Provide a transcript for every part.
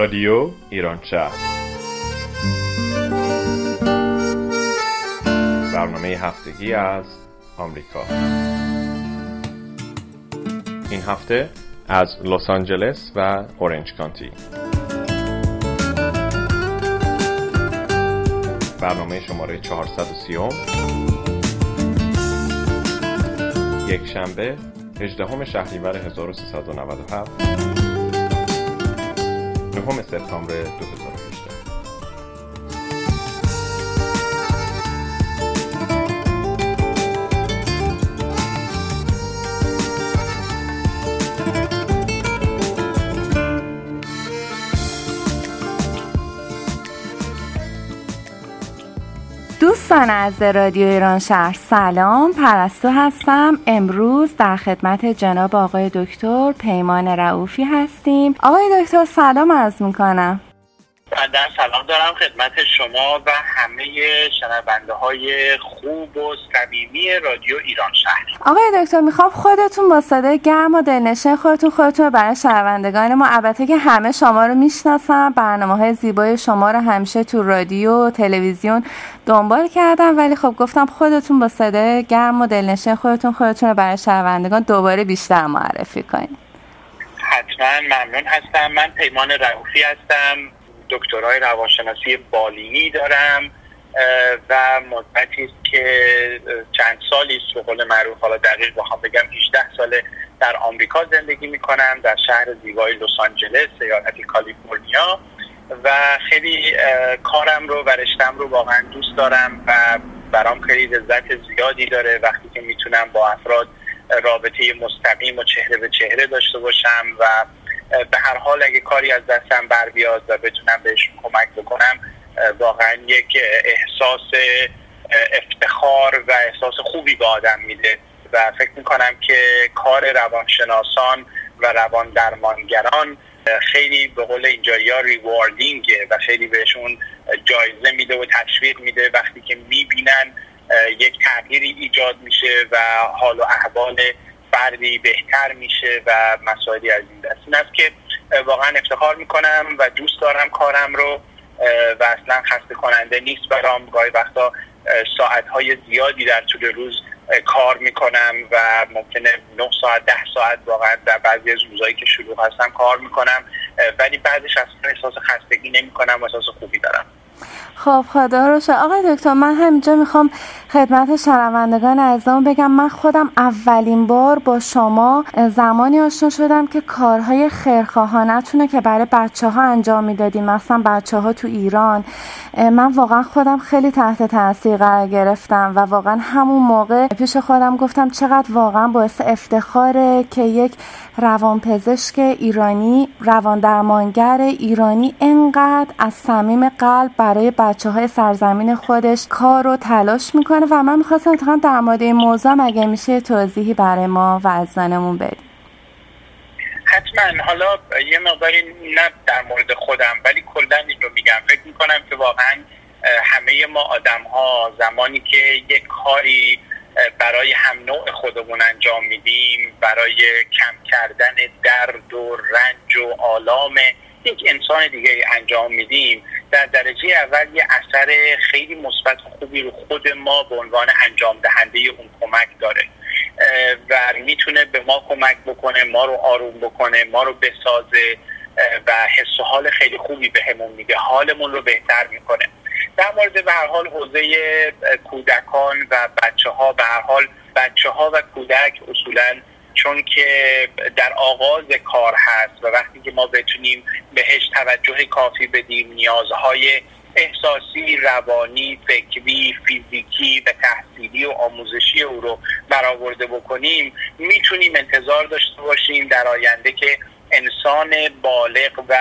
رادیو ایران شهر. برنامه هفتگی از آمریکا. این هفته از لس آنجلس و اورنج کانتی. برنامه شماره 430 یک شنبه 18 شهریور 1397 mejl. Du har mitt telefonnummer uppe دوستان از رادیو ایران شهر سلام. پرستو هستم. امروز در خدمت جناب آقای دکتر پیمان رعوفی هستیم. آقای دکتر سلام عرض می‌کنم. در سلام دارم خدمت شما و همه شنونده های خوب و صمیمی رادیو ایران شهر. آقای دکتر می‌خوام خودتون با صدای گرم و دلنشین خودتون خودتون برای شنوندگان ما البته که همه شما رو می‌شناسم برنامه های زیبای شما رو همیشه تو رادیو و تلویزیون دنبال کردم ولی خب گفتم خودتون با صدای گرم و دلنشین خودتون خودتون رو برای شنوندگان دوباره بیشتر معرفی کنید حتما ممنون هستم. من پیمان رعوفی هستم. دکترای روانشناسی بالینی دارم و مدتی است که چند سالی است به قول معروف حالا دقیق بخوام بگم 18 ساله در آمریکا زندگی می‌کنم در شهر زیبای لس آنجلس ایالت کالیفرنیا و خیلی کارم رو و رشتم رو واقعا دوست دارم و برام خیلی لذت زیادی داره. وقتی که می‌تونم با افراد رابطه مستقیم و چهره به چهره داشته باشم و به کاری از دستم بر بیاد و بتونم بهشون کمک بکنم واقعا یک احساس افتخار و احساس خوبی به آدم میده و فکر می‌کنم که کار روانشناسان و روان درمانگران خیلی به قول اینجا یا ریواردینگه و خیلی بهشون جایزه میده و تشویق میده وقتی که می‌بینن یک تغییری ایجاد میشه و حال و احوال فردی بهتر میشه و مسائلی از این دست این است که واقعا افتخار می‌کنم و دوست دارم کارم رو و اصلا خسته کننده نیست برام. گاهی وقتا ساعتهای زیادی در طول روز کار می‌کنم و ممکنه 9 ساعت ده ساعت واقعا در بعضی از روزهایی که شروع هستم کار می‌کنم. ولی بعدش اصلا احساس خستگی نمی‌کنم و احساس خوبی دارم. خب خدا رو شد آقای دکتر من همینجا می‌خوام خدمت شنوندگان عزیزم بگم من خودم اولین بار با شما زمانی آشنا شدم که کارهای خیرخواهانتونه که برای بچه ها انجام می‌دادیم مثلا بچه ها تو ایران. من واقعا خودم خیلی تحت تاثیر قرار گرفتم و واقعا همون موقع پیش خودم گفتم چقدر واقعا باعث افتخاره که یک روانپزشک ایرانی روان درمانگر ایرانی انقدر از صمیم قلب برای بچه های سرزمین خودش کار و تلاش می‌کنه و من می‌خواستم اتفاقا در مورد این موضوع مگه میشه توضیحی برای ما و عزیزانمون بدیم؟ حتما. حالا یه مقداری نه در مورد خودم ولی کلا این رو میگم. فکر می‌کنم که واقعا همه ما آدم ها زمانی که یک کاری برای هم نوع خودمون انجام میدیم برای کم کردن درد و رنج و آلام یک انسان دیگه انجام میدیم. در درجه اول یه اثر خیلی مثبت خوبی رو خود ما به عنوان انجام دهنده اون کمک داره. و می‌تونه به ما کمک بکنه ما رو آروم بکنه ما رو بسازه و حس و حال خیلی خوبی بهمون به میده. حالمون رو بهتر می‌کنه. در مورد به هر حال حوزه کودکان و بچه ها به هر حال بچه ها و کودک اصولا چون که در آغاز کار هست و وقتی که ما بتونیم بهش توجه کافی بدیم نیازهای احساسی، روانی، فکری، فیزیکی و تحصیلی و آموزشی او رو برآورده بکنیم می‌تونیم انتظار داشته باشیم در آینده که انسان بالغ و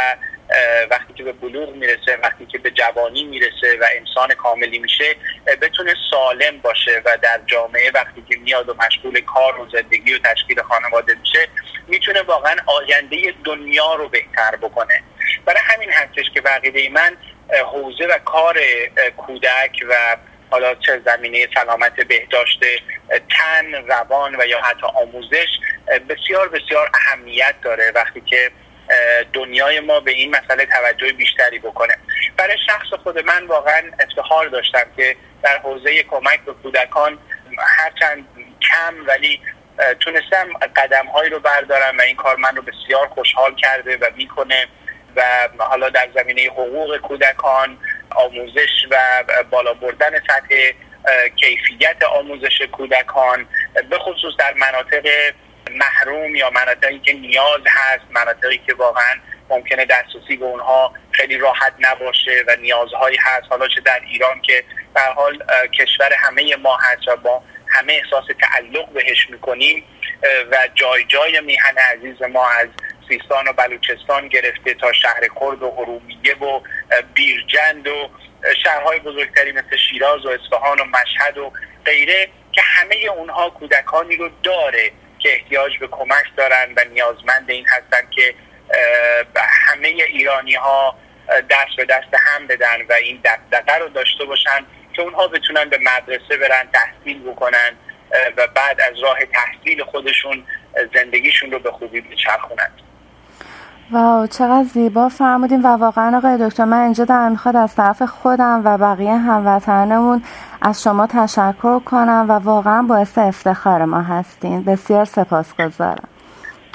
وقتی که به بلوغ می‌رسه وقتی که به جوانی می‌رسه و انسان کاملی میشه بتونه سالم باشه و در جامعه وقتی که میاد و مشغول کار و زندگی و تشکیل خانواده میشه می‌تونه واقعا آینده دنیا رو بهتر بکنه. برای همین هستش که بقیده من حوزه و کار کودک و حالا چه زمینه سلامت بهداشت تن روان و یا حتی آموزش بسیار بسیار اهمیت داره. وقتی که دنیای ما به این مسئله توجه بیشتری بکنه. برای شخص خود من واقعا افتخار داشتم که در حوزه کمک به کودکان هرچند کم ولی تونستم قدم هایی رو بردارم و این کار من رو بسیار خوشحال کرده و می‌کنه و حالا در زمینه حقوق کودکان آموزش و بالا بردن سطح کیفیت آموزش کودکان به خصوص در مناطق محروم یا مناطقی که نیاز هست مناطقی که واقعا ممکنه دسترسی به اونها خیلی راحت نباشه و نیازهایی هست. حالا چه در ایران که به حال کشور همه ما هست و با همه احساس تعلق بهش می‌کنیم و جای جای میهن عزیز ما از سیستان و بلوچستان گرفته تا شهر کرد و حرومیه و بیرجند و شهرهای بزرگتری مثل شیراز و اصفهان و مشهد و غیره که همه اونها کودکانی رو داره. که احتیاج به کمک دارن و نیازمند این هستن که همه ایرانی ها دست به دست هم بدن و این دقدقه رو داشته باشن که اونها بتونن به مدرسه برن تحصیل بکنن و بعد از راه تحصیل خودشون زندگیشون رو به خوبی بچرخونند واو چقدر زیبا فرمودیم و واقعا آقای دکتر من اینجا در می‌خواد از طرف خودم و بقیه هموطنمون از شما تشکر کنم و واقعا باعث افتخار ما هستین. بسیار سپاسگزارم.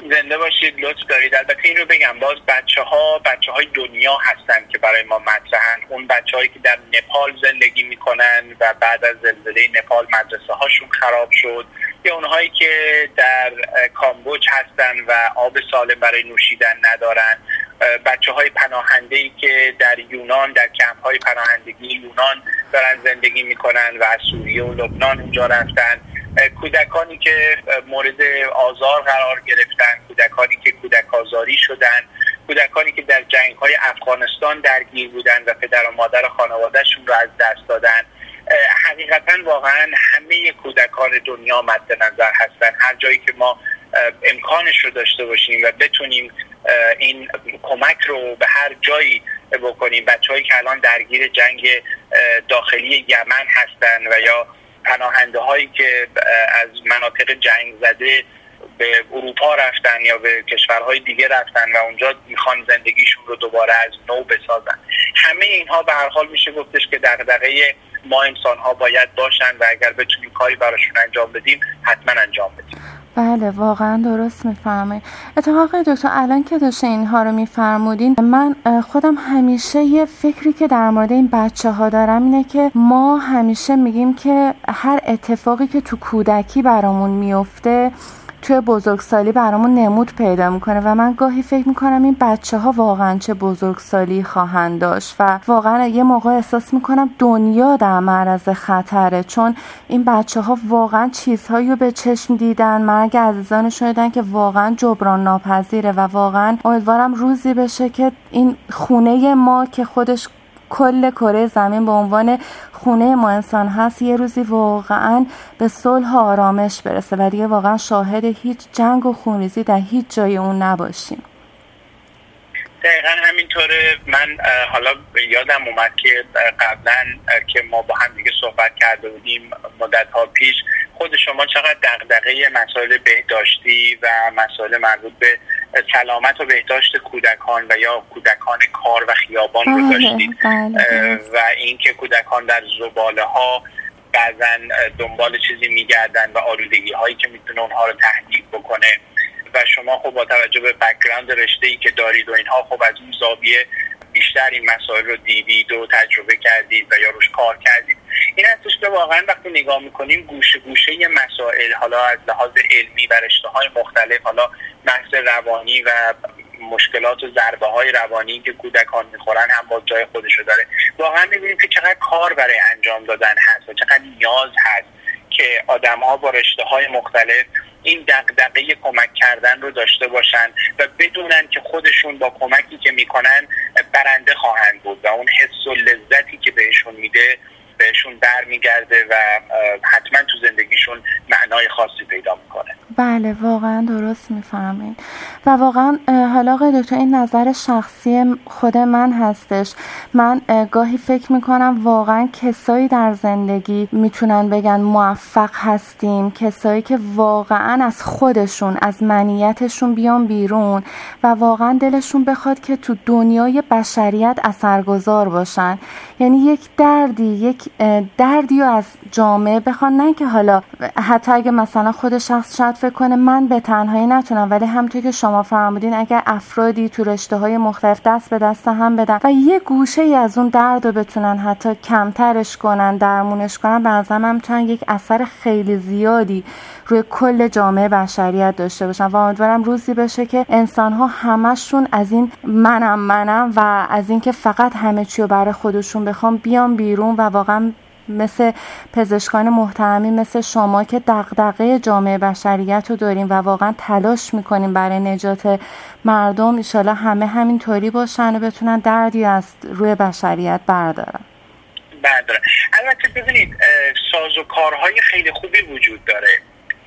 زنده باشید لطف دارید. البته این رو بگم باز بچه ها بچه های دنیا هستن که برای ما مطرحن. اون بچه هایی که در نپال زندگی می‌کنن و بعد از زلزله نپال مدرسه هاشون خراب شد یا اونهایی که در کامبوج هستن و آب سالم برای نوشیدن ندارن. بچه های پناهنده ای که در یونان در کمپ های پناهندگی یونان دارن زندگی می‌کنن و از سوریه و لبنان اونجا رفتن. کودکانی که مورد آزار قرار گرفتن کودکانی که کودک آزاری شدن کودکانی که در جنگ های افغانستان درگیر بودن و پدر و مادر خانوادهشون رو از دست دادن. حقیقتا واقعا همه کودکان دنیا مد نظر هستن. هر جایی که ما امکانش رو داشته باشیم و بتونیم این کمک رو به هر جایی بکنیم. بچه که الان درگیر جنگ داخلی یمن هستن و یا پناهنده هایی که از مناطق جنگ زده به اروپا رفتن یا به کشورهای دیگه رفتن و اونجا می‌خوان زندگیشون رو دوباره از نو بسازن. همه اینها به هر حال میشه گفتش که دغدغه ما انسان ها باید باشن و اگر بتونیم کاری براشون انجام بدیم حتما انجام بدیم. بله واقعا درست می‌فهمه اتفاقا دکتر الان که داشته اینها رو میفرمودین من خودم همیشه یه فکری که در مورد این بچه ها دارم اینه که ما همیشه میگیم که هر اتفاقی که تو کودکی برامون میفته توی بزرگسالی برامون نمود پیدا می‌کنه و من گاهی فکر می‌کنم این بچه ها واقعا چه بزرگسالی خواهند داشت و واقعا یه موقع احساس می‌کنم دنیا در معرض خطره چون این بچه ها واقعا چیزهایی رو به چشم دیدن مرگ عزیزان شدن که واقعا جبران ناپذیره و واقعا امیدوارم روزی بشه که این خونه ما که خودش کل کره زمین به عنوان خونه ما انسان هست یه روزی واقعا به صلح و آرامش برسه و دیگه واقعا شاهد هیچ جنگ و خونریزی در هیچ جای اون نباشیم. دقیقا همینطوره. من حالا یادم اومد که قبلا که ما با هم صحبت کرده بودیم مدت ها پیش خود شما چقدر دغدغه مسائل بهداشتی و مسائل مربوط به سلامت و بهداشت کودکان و یا کودکان کار و خیابان رو بله، داشتید بله. و اینکه کودکان در زباله ها بعضا دنبال چیزی میگردن و آلودگی هایی که می‌تونه اونها رو تهدید بکنه و شما خب با توجه به بکگراند رشته ای که دارید و اینها خب از اون زاویه بیشتر این مسائل رو دیدید و تجربه کردید و یا روش کار کردید. این هستش که واقعا وقتی نگاه می‌کنیم گوشه گوشه مسائل حالا از لحاظ علمی و رشته های مختلف حالا بحث روانی و مشکلات و ضربه های روانی که کودکان می‌خورن هم با جای خودشو داره. واقعا می‌بینیم که چقدر کار برای انجام دادن هست و چقدر نیاز هست. که آدم ها با رشته های مختلف این دقدقه کمک کردن رو داشته باشن و بدونن که خودشون با کمکی که می‌کنن برنده خواهند بود و اون حس و لذتی که بهشون میده بهشون برمیگرده و حتما تو زندگیشون معنای خاصی پیدا می‌کنه. بله واقعا درست می‌فهمین و واقعا حالا آقای دکتر این نظر شخصی خود من هستش. من گاهی فکر می‌کنم واقعا کسایی در زندگی می‌تونن بگن موفق هستیم. کسایی که واقعا از خودشون از منیتشون بیان بیرون و واقعا دلشون بخواد که تو دنیای بشریت اثرگذار باشن. یعنی یک دردی یک دردی از جامعه بخوان نه که حالا حتی اگه مثلا خود شخص شاید فکر کنه من به تنهایی نتونم ولی همونطور که شما فرمودین اگر افرادی تو رشته های مختلف دست به دست هم بدن و یه گوشه ای از اون درد رو بتونن حتی کمترش کنن درمونش کنن به من یک اثر خیلی زیادی روی کل جامعه بشریت داشته باشن. و امیدوارم روزی بشه که انسان ها همشون از این منم منم و از اینکه فقط همه چی رو برای خودشون بخوام بیام بیرون و واقعا مثل پزشکان محترمی مثل شما که دغدغه جامعه بشریت رو داریم و واقعا تلاش می‌کنیم برای نجات مردم ایشالا همه همینطوری باشن و بتونن دردی از روی بشریت بردارن. بردارن. البته ببینید ساز و کارهای خیلی خوبی وجود داره.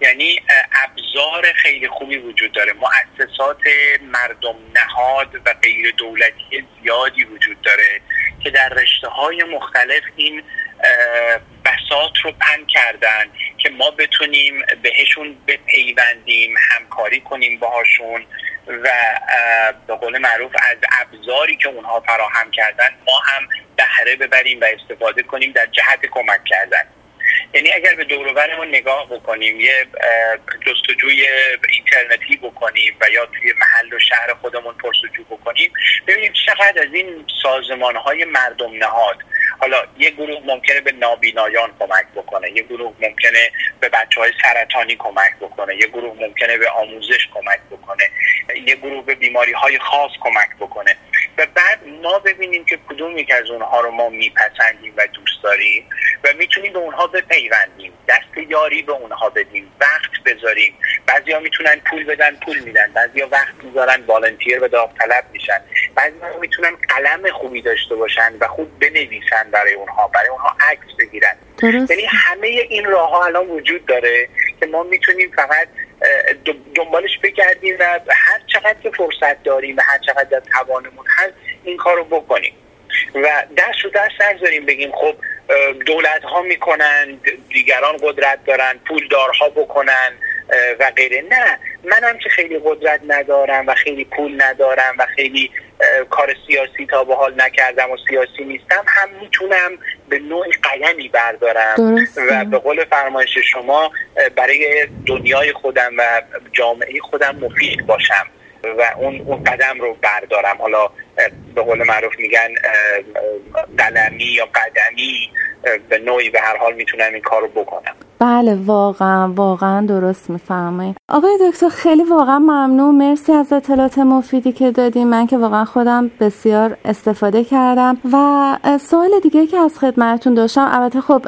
یعنی ابزار خیلی خوبی وجود داره. مؤسسات مردم نهاد و غیر دولتی زیادی وجود داره که در رشته های مختلف این بسات رو پن کردن که ما بتونیم بهشون بپیوندیم همکاری کنیم باهاشون و به قول معروف از ابزاری که اونها فراهم کردن ما هم بهره ببریم و استفاده کنیم در جهت کمک کردن. یعنی اگر به دوروبرمون نگاه بکنیم یه جستجوی اینترنتی بکنیم و یا توی محل و شهر خودمون پرسجو بکنیم ببینیم چقدر از این سازمان های مردم نهاد حالا یه گروه ممکنه به نابینایان کمک بکنه یه گروه ممکنه به بچه های سرطانی کمک بکنه یه گروه ممکنه به آموزش کمک بکنه یه گروه به بیماری های خاص کمک بکنه. و بعد ما ببینیم که کدوم یک از اونها رو ما میپسندیم و دوست داریم و می‌تونیم به اونها بپیوندیم. دست یاری به اونها بدیم وقت بذاریم. بعضیا می‌تونن پول بدن پول میدن. بعضیا وقت می‌ذارن والنتیر و داوطلب میشن. بعضیا می‌تونن قلم خوبی داشته باشن و خوب بنویسن. برای اونها برای اونها عکس بگیرن. یعنی همه این راه ها الان وجود داره که ما می‌تونیم فقط دنبالش بگردیم و هر چقدر که فرصت داریم و هر چقدر در توانمون هست این کار رو بکنیم. و دست رو دست نگذاریم بگیم خب دولت ها می‌کنن دیگران قدرت دارن پولدارها بکنن و غیره. نه منم که خیلی قدرت ندارم و خیلی پول ندارم و خیلی کار سیاسی تا به حال نکردم و سیاسی نیستم هم می‌تونم به نوعی قیمی بردارم و به قول فرمایش شما برای دنیای خودم و جامعه خودم مفید باشم و اون اون قدم رو بردارم. حالا به قول معروف میگن قلمی یا قدمی به نوعی به هر حال می‌تونم این کار رو بکنم. بله واقعا واقعا درست میفرمایید. آقای دکتر خیلی واقعا ممنون. مرسی از اطلاعات مفیدی که دادیم. من که واقعا خودم بسیار استفاده کردم. و سوال دیگه که از خدمتتون داشتم البته خب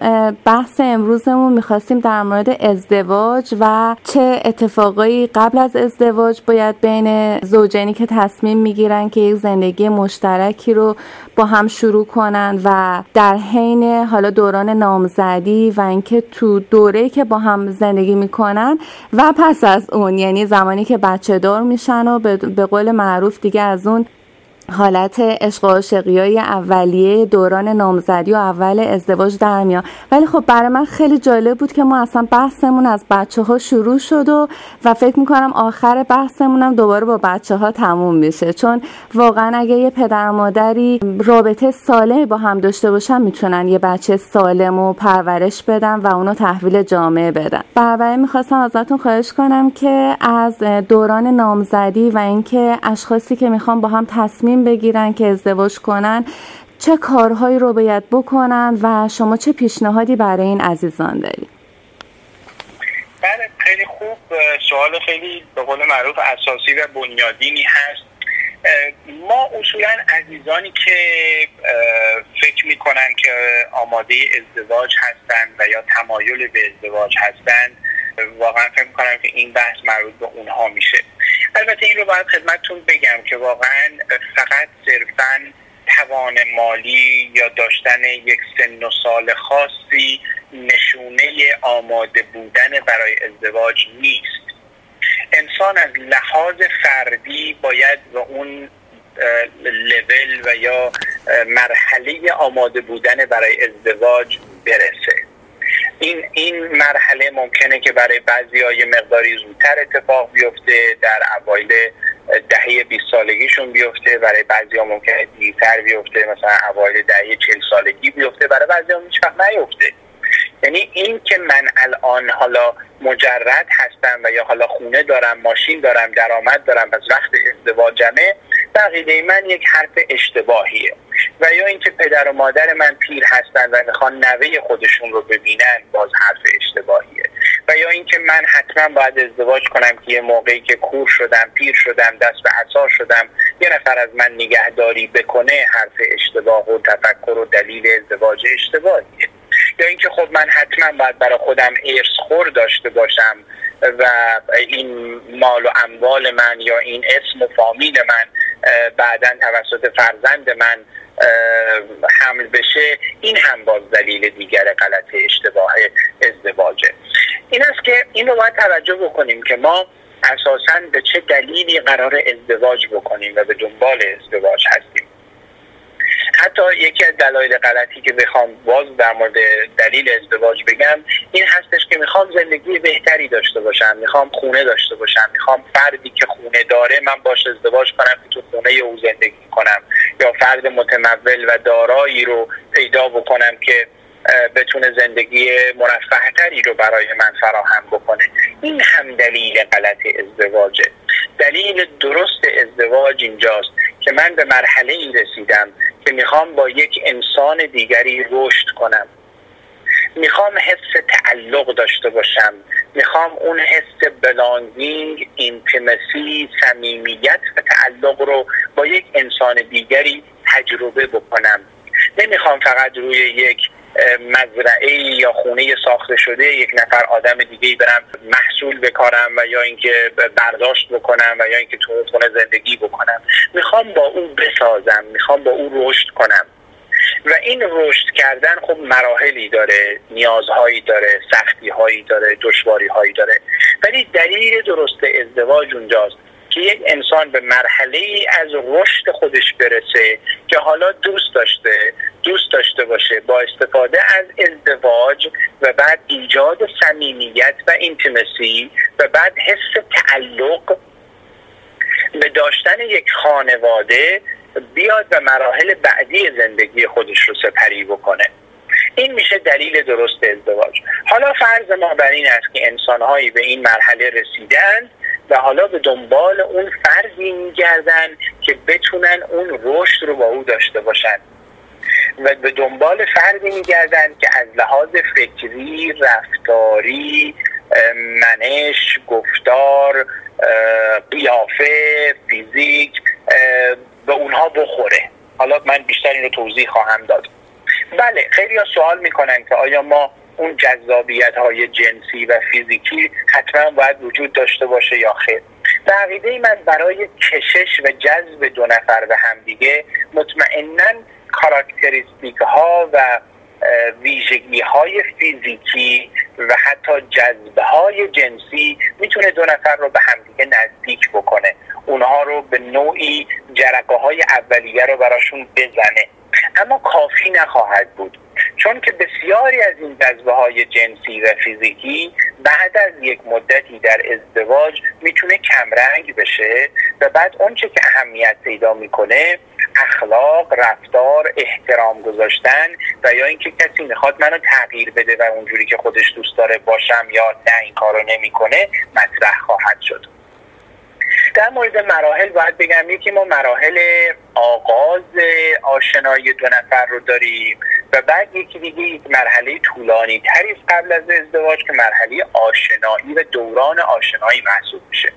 بحث امروزمون می‌خواستیم در مورد ازدواج و چه اتفاقایی قبل از ازدواج باید بین زوجینی که تصمیم می‌گیرن که یک زندگی مشترکی رو با هم شروع کنن و در حین حالا دوران نامزدی و اینکه تو دوره که با هم زندگی می‌کنن و پس از اون یعنی زمانی که بچه دار میشن و به قول معروف دیگه از اون حالت عشق و های اولیه دوران نامزدی و اول ازدواج در میاد ولی خب برای من خیلی جالب بود که ما اصلا بحثمون از بچه ها شروع شد و و فکر می‌کنم آخر بحثمون هم دوباره با بچه ها تموم میشه. چون واقعا اگه یه پدر مادری رابطه سالمی با هم داشته باشن می‌تونن یه بچه سالم و پرورش بدن و اونو تحویل جامعه بدن. برای می‌خواستم ازتون خواهش کنم که از دوران نامزدی و اینکه اشخاصی که می‌خوام با هم تصمیم بگیرن که ازدواج کنن چه کارهایی رو باید بکنن و شما چه پیشنهادی برای این عزیزان دارید؟ بله خیلی خوب. سوال خیلی به قول معروف اساسی و بنیادینی هست. ما اصولا عزیزانی که فکر می‌کنن که آماده ازدواج هستند و یا تمایل به ازدواج هستند واقعا فکر می‌کنم که این بحث مربوط به اونها میشه. البته این رو باید خدمتتون بگم که واقعا فقط صرفا توان مالی یا داشتن یک سن و سال خاصی نشونه آماده بودن برای ازدواج نیست. انسان از لحاظ فردی باید به اون لول و یا مرحله آماده بودن برای ازدواج برسه. این این مرحله ممکنه که برای بعضی های مقداری زودتر اتفاق بیفته در اوایل دهه 20 سالگیشون بیفته برای بعضی ها ممکنه دیرتر بیفته مثلا اوایل دهه 40 سالگی بیفته برای بعضی ها هیچ وقت نیفته. یعنی این که من الان حالا مجرد هستم و یا حالا خونه دارم ماشین دارم درآمد دارم پس وقت ازدواجمه بقیده من یک حرف اشتباهیه. و یا اینکه پدر و مادر من پیر هستن و می‌خوان نوه خودشون رو ببینن باز حرف اشتباهیه. و یا اینکه من حتما باید ازدواج کنم که یه موقعی که کور شدم پیر شدم دست به عصا شدم یه نفر از من نگهداری بکنه حرف اشتباه و تفکر و دلیل ازدواج اشتباهیه. یا اینکه خب من حتما باید برای خودم ارث خور داشته باشم و این مال و اموال من یا این اسم و فامیل من بعدا توسط فرزند من حمل بشه این هم باز دلیل دیگر غلط اشتباه ازدواجه. این است که این رو باید توجه بکنیم که ما اساسا به چه دلیلی قرار ازدواج بکنیم و به دنبال ازدواج هستیم. حتی یکی از دلایل غلطی که بخوام باز در مورد دلیل ازدواج بگم این هستش که می‌خوام زندگی بهتری داشته باشم می‌خوام خونه داشته باشم می‌خوام فردی که خونه داره من باش ازدواج کنم که تو خونه او زندگی کنم یا فرد متمول و دارایی رو پیدا بکنم که بتونه زندگی مرفه رو برای من فراهم بکنه. این هم دلیل غلط ازدواجه. دلیل درست ازدواج اینجاست. که من به مرحله این رسیدم که می‌خوام با یک انسان دیگری رشد کنم. می‌خوام حس تعلق داشته باشم. می‌خوام اون حس بلانگینگ اینتمسی صمیمیت و تعلق رو با یک انسان دیگری تجربه بکنم. نمی‌خوام فقط روی یک مزرعه یا خونه ساخته شده یک نفر آدم دیگه برم محصول بکارم و یا اینکه برداشت بکنم و یا اینکه تو خونه زندگی بکنم. می‌خوام با او بسازم می‌خوام با او رشد کنم. و این رشد کردن خب مراحلی داره نیازهایی داره سختی هایی داره دشواری هایی داره. ولی دلیل درست ازدواج اونجاست. که یک انسان به مرحله ای از رشد خودش برسه که حالا دوست داشته دوست داشته باشه با استفاده از ازدواج و بعد ایجاد صمیمیت و اینتمسی و بعد حس تعلق به داشتن یک خانواده بیاد و مراحل بعدی زندگی خودش رو سپری بکنه. این میشه دلیل درست ازدواج. حالا فرض ما بر این است که انسانهایی به این مرحله رسیدن و حالا به دنبال اون فردی میگردن که بتونن اون رشد رو با او داشته باشن. و به دنبال فردی میگردن که از لحاظ فکری رفتاری منش گفتار قیافه فیزیک به اونها بخوره. حالا من بیشتر این رو توضیح خواهم داد. بله خیلی ها سوال می‌کنن که آیا ما اون جذابیت های جنسی و فیزیکی حتما باید وجود داشته باشه یا خیر. به من برای کشش و جذب دو نفر به همدیگه مطمئنا کاراکتریستیک ها و ویژگی های فیزیکی و حتی جذبه های جنسی می‌تونه دو نفر رو به همدیگه نزدیک بکنه. اونها رو به نوعی جرقه های اولیه رو براشون بزنه. اما کافی نخواهد بود. چون که بسیاری از این جذبه های جنسی و فیزیکی بعد از یک مدتی در ازدواج می‌تونه کمرنگ بشه و بعد اونچه که اهمیت پیدا می‌کنه اخلاق رفتار احترام گذاشتن و یا اینکه کسی می‌خواد منو تغییر بده و اونجوری که خودش دوست داره باشم یا نه این کارو نمی‌کنه مطرح خواهد شد. در مورد مراحل باید بگم یکی ما مراحل آغاز آشنایی دو نفر رو داریم و بعد یکی دیگه یک مرحله طولانی تری قبل از ازدواج که مرحله آشنایی و دوران آشنایی محسوب میشه.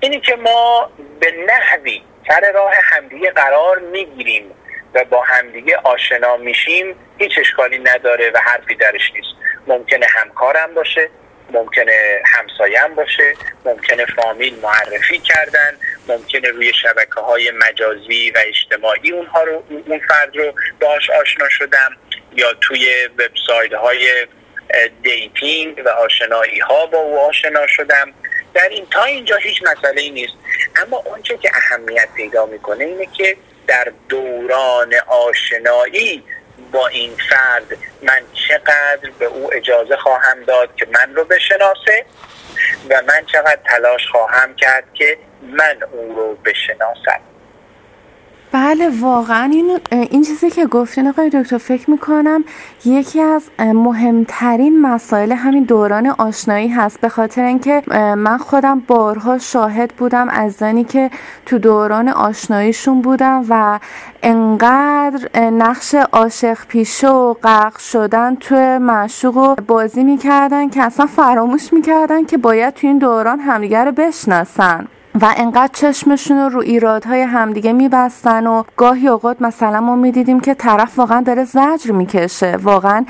اینی که ما به نحوی سر راه همدیگه قرار می‌گیریم و با همدیگه آشنا میشیم هیچ اشکالی نداره و حرفی درش نیست. ممکنه همکارم باشه ممکنه همسایم باشه ممکنه فامیل معرفی کردن ممکنه روی شبکه های مجازی و اجتماعی اونها رو اون فرد رو باش آشنا شدم یا توی وبسایت های dating و آشنایی ها با او آشنا شدم. در این تا اینجا هیچ مسئله ای نیست. اما اونچه که اهمیت پیدا می‌کنه اینه که در دوران آشنایی با این فرد من چقدر به او اجازه خواهم داد که من رو بشناسه و من چقدر تلاش خواهم کرد که من او رو بشناسم. بله واقعا این, این چیزی که گفتین آقای دکتر فکر می‌کنم یکی از مهمترین مسائل همین دوران آشنایی هست. به خاطر اینکه من خودم بارها شاهد بودم از زنی که تو دوران آشناییشون بودم و انقدر نقش عاشق پیشه و غرق شدن تو معشوق رو بازی می‌کردن که اصلا فراموش می‌کردن که باید تو این دوران همدیگه رو بشناسن. و انقدر چشمشون رو ایرادهای همدیگه میبستن و گاهی اوقات مثلا ما می‌دیدیم که طرف واقعا داره زجر می‌کشه. واقعا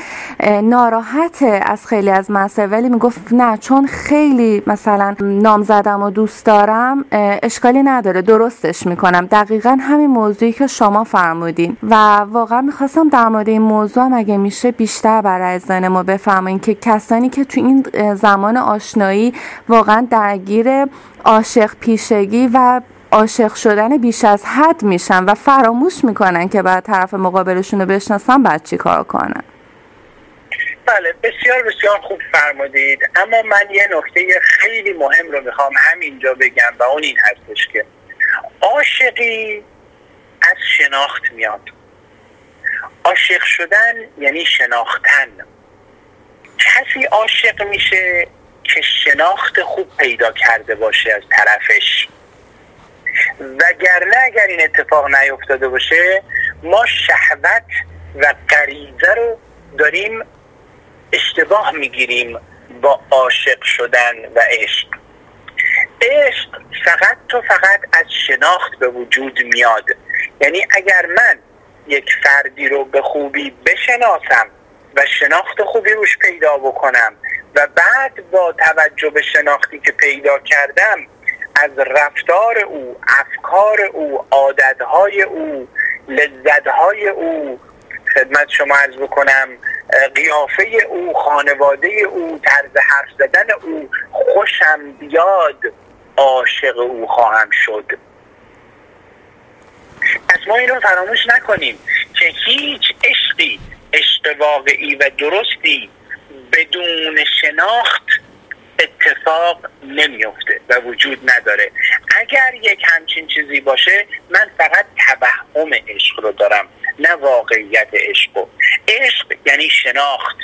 ناراحته از خیلی از مسائل. ولی می‌گفت نه چون خیلی مثلا نام زدم و دوست دارم اشکالی نداره. درستش می‌کنم. دقیقا همین موضوعی که شما فرمودین. و واقعا می‌خواستم در مورد این موضوع هم اگه میشه بیشتر برای زن ما بفهمین که کسانی که تو این زمان آشنایی واقعا درگیر عاشق پیشگی و عاشق شدن بیش از حد میشن و فراموش می‌کنن که بعد طرف مقابلشون رو بشناسن بعد چی کار کنن؟ بله بسیار بسیار خوب فرمودید. اما من یه نکته خیلی مهم رو می‌خوام همینجا بگم و اون این هستش که عاشقی از شناخت میاد. عاشق شدن یعنی شناختن. کسی عاشق میشه که شناخت خوب پیدا کرده باشه از طرفش. وگرنه اگر این اتفاق نیفتاده باشه ما شهوت و غریزه رو داریم اشتباه می‌گیریم با عاشق شدن و عشق. عشق فقط تو فقط از شناخت به وجود میاد. یعنی اگر من یک فردی رو به خوبی بشناسم و شناخت خوبی روش پیدا بکنم و بعد با توجه به شناختی که پیدا کردم از رفتار او افکار او عادتهای او لذتهای او خدمت شما عرض بکنم قیافه او خانواده او طرز حرف زدن او خوشم بیاد عاشق او خواهم شد. پس ما این رو فراموش نکنیم که هیچ عشقی عشق واقعی و درستی بدون شناخت اتفاق نمیفته و وجود نداره. اگر یک همچین چیزی باشه من فقط توهم عشق رو دارم نه واقعیت عشق. عشق یعنی شناخت.